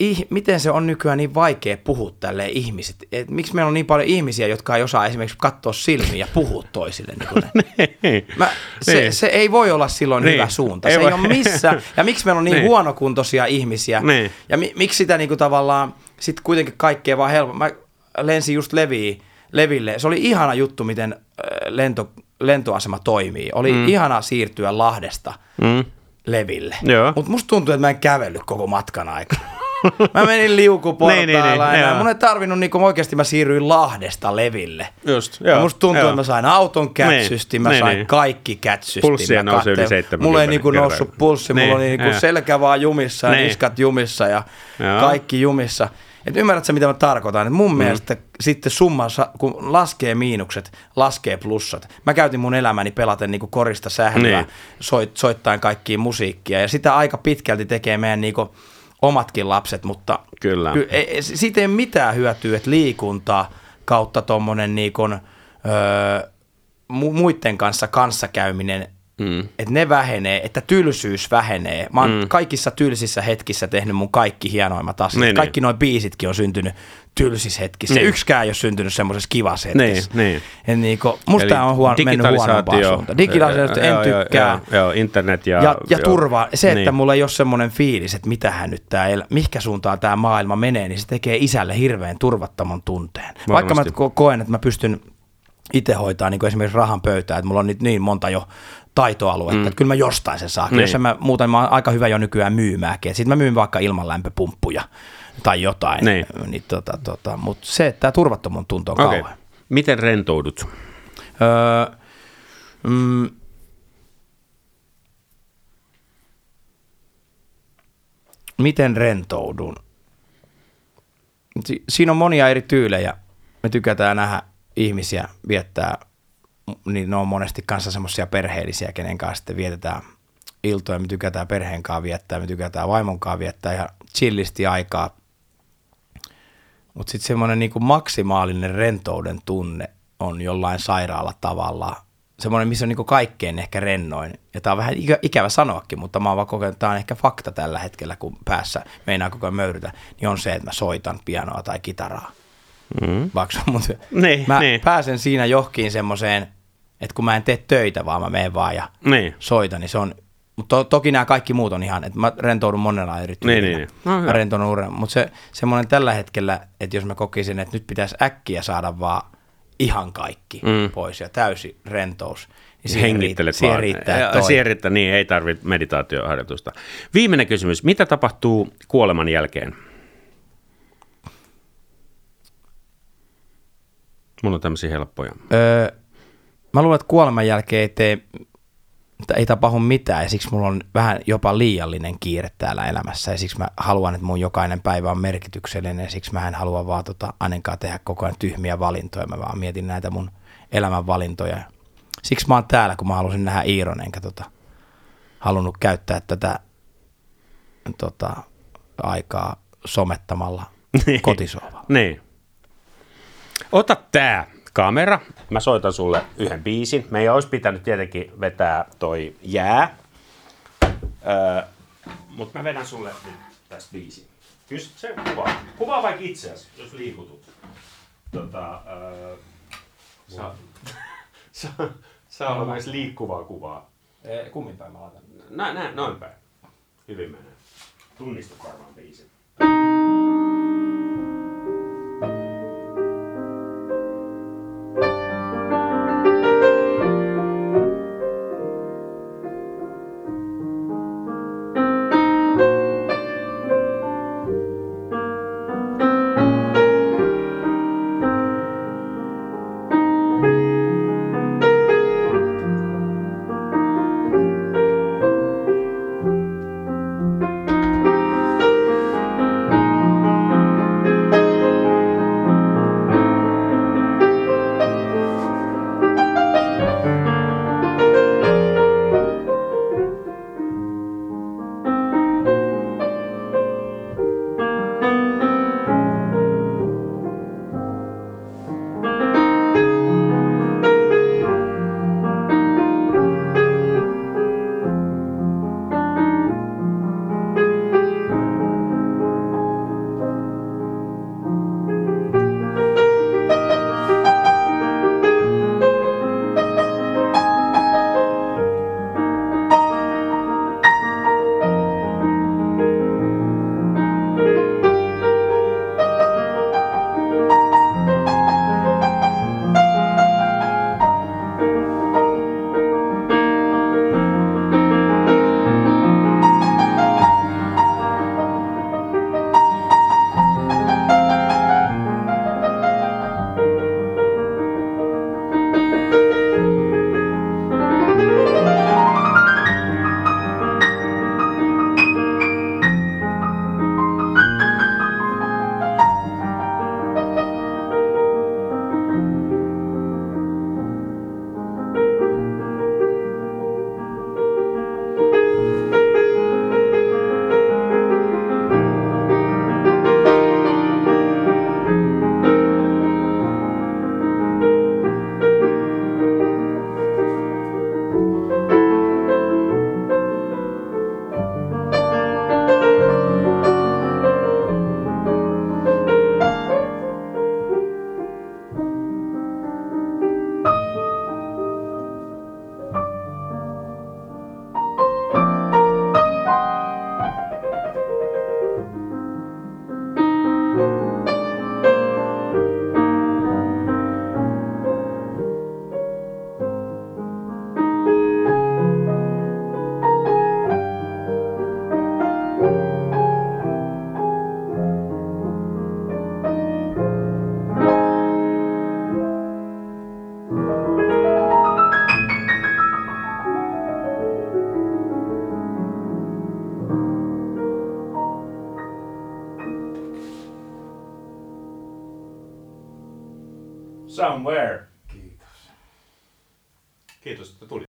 ih, miten se on nykyään niin vaikea puhua tälle ihmiset? Et miksi meillä on niin paljon ihmisiä, jotka ei osaa esimerkiksi katsoa silmiä ja puhua toisille? Niin ne? Mä, se, Niin. se ei voi olla silloin Niin. hyvä suunta. Ei se voi. ei ole missään. Ja miksi meillä on niin, Niin. huonokuntoisia ihmisiä? Niin. Ja mi, miksi sitä niin kuin tavallaan, sit kuitenkin kaikkea vaan helppo. Mä lensin just Leviin, Leville. Se oli ihana juttu, miten äh, lento, lentoasema toimii. Oli mm. ihana siirtyä Lahdesta Mm. Leville. Mutta musta tuntuu, että mä en kävellyt koko matkan aikana. Mä menin liukuportailla Niin, niin, niin, ja mun ei tarvinnut, niin oikeasti mä siirryin Lahdesta Leville. Just, Ja joo, musta tuntuu, joo. että mä sain auton kätsysti, mä niin, sain niin. kaikki kätsysti. Pulssia mä nousee yli kattelin- 70 Mulla ei niinku noussut pulssi, Niin, mulla oli niinku joo. selkä vaan jumissa ja Niin. niskat jumissa ja Joo. kaikki jumissa. Et ymmärrätkö mitä mä tarkoitan? Et mun mm. mielestä sitten summa, kun laskee miinukset, laskee plussat. Mä käytin mun elämäni pelaten niinku korista sählyä, Niin. niin. soit, soittain kaikkia musiikkia ja sitä aika pitkälti tekee meidän niinku omatkin lapset, mutta Kyllä. ky- ei, ei- siitä ei mitään hyötyä, että liikunta kautta tuommoinen niin öö, mu- muiden kanssa kanssakäyminen mm. että ne vähenee, että tylsyys vähenee. Mä oon mm. kaikissa tylsissä hetkissä tehnyt mun kaikki hienoimmat asiat. Niin, kaikki niin. noin biisitkin on syntynyt tylsissä hetkissä. Niin. Yksikään ei ole syntynyt semmoisessa kivassa hetkessä. Niin, niin. Niin kuin, musta Eli on huono, mennyt huonompaan suuntaan. Digitalisaatio, en joo, tykkää. Joo, joo, internet ja... Ja, ja turva. Se, että niin. mulla ei ole semmoinen fiilis, että mitähän nyt tää, mihinkä suuntaan tämä maailma menee, niin se tekee isälle hirveän turvattoman tunteen. Varmasti. Vaikka mä koen, että mä pystyn itse hoitaa niin esimerkiksi rahan pöytää, että mulla on nyt niin monta jo taitoaluetta, mm. että kyllä mä jostain sen saa. Niin. Jos mä muuten mä oon aika hyvä jo nykyään myymääkin, sitten mä myyn vaikka ilmanlämpöpumppuja tai jotain. Niin. niin tota, tota, Mutta se, että tämä turvattomuus tuntuu okay. kauan. Miten rentoudut? Öö, mm, miten rentoudun? Si- siinä on monia eri tyylejä. Me tykätään nähdä ihmisiä viettää, niin ne on monesti kanssa semmoisia perheellisiä, kenen kanssa sitten vietetään iltoja, me tykätään perheen kanssa viettää, me tykätään vaimon kanssa viettää ja chillisti aikaa. Mutta sitten semmoinen niinku maksimaalinen rentouden tunne on jollain sairaalla tavalla. Semmoinen, missä on niinku kaikkein ehkä rennoin. Ja tämä on vähän ikä, ikävä sanoakin, mutta mä oon vaan kokenut, tämä on ehkä fakta tällä hetkellä, kun päässä meinaa koko ajan möyrytä, niin on se, että mä soitan pianoa tai kitaraa mm. vaikka, mutta niin, mä niin. pääsen siinä johkiin semmoiseen, että kun mä en tee töitä, vaan mä menen vaan ja niin. soitan, niin se on, mutta to, toki nämä kaikki muut on ihan, että mä rentoudun monella eri tyylillä. Niin, niin, niin. No, mä rentoudun uuden, mutta se semmoinen tällä hetkellä, että jos mä kokisin, että nyt pitäisi äkkiä saada vaan ihan kaikki mm. pois ja täysi rentous, niin siihen, Hengittelet siihen riittää. Ja, siihen riittää, niin ei tarvitse meditaatioharjoitusta. Viimeinen kysymys, mitä tapahtuu kuoleman jälkeen? Mulla on tämmöisiä helppoja. Öö, mä luulen, että kuoleman jälkeen ei tee, ei tapahdu mitään ja siksi mulla on vähän jopa liiallinen kiire täällä elämässä ja siksi mä haluan, että mun jokainen päivä on merkityksellinen ja siksi mä en halua vaan tota, ainakaan tehdä koko ajan tyhmiä valintoja, mä vaan mietin näitä mun elämän valintoja. Siksi mä oon täällä, kun mä halusin nähdä Iiron, enkä tota, halunnut käyttää tätä tota, aikaa somettamalla niin. kotisohvalla. Niin. Ota tää kamera. Mä soitan sulle yhden biisin. Meidän olisi pitänyt tietenkin vetää toi jää. Öö, Mutta mä vedän sulle nyt tästä biisin. Kyllä se kuvaa. Kuvaa vaikka itseäsi, jos liikutut. Tota, öö, saa, saa, saa olla myös liikkuvaa kuvaa. Kummin päin mä laitan? Näin, näin, noin päin. Hyvin menee. Tunnistu varmaan biisin. Somewhere. Kiitos. Kiitos, että tulit.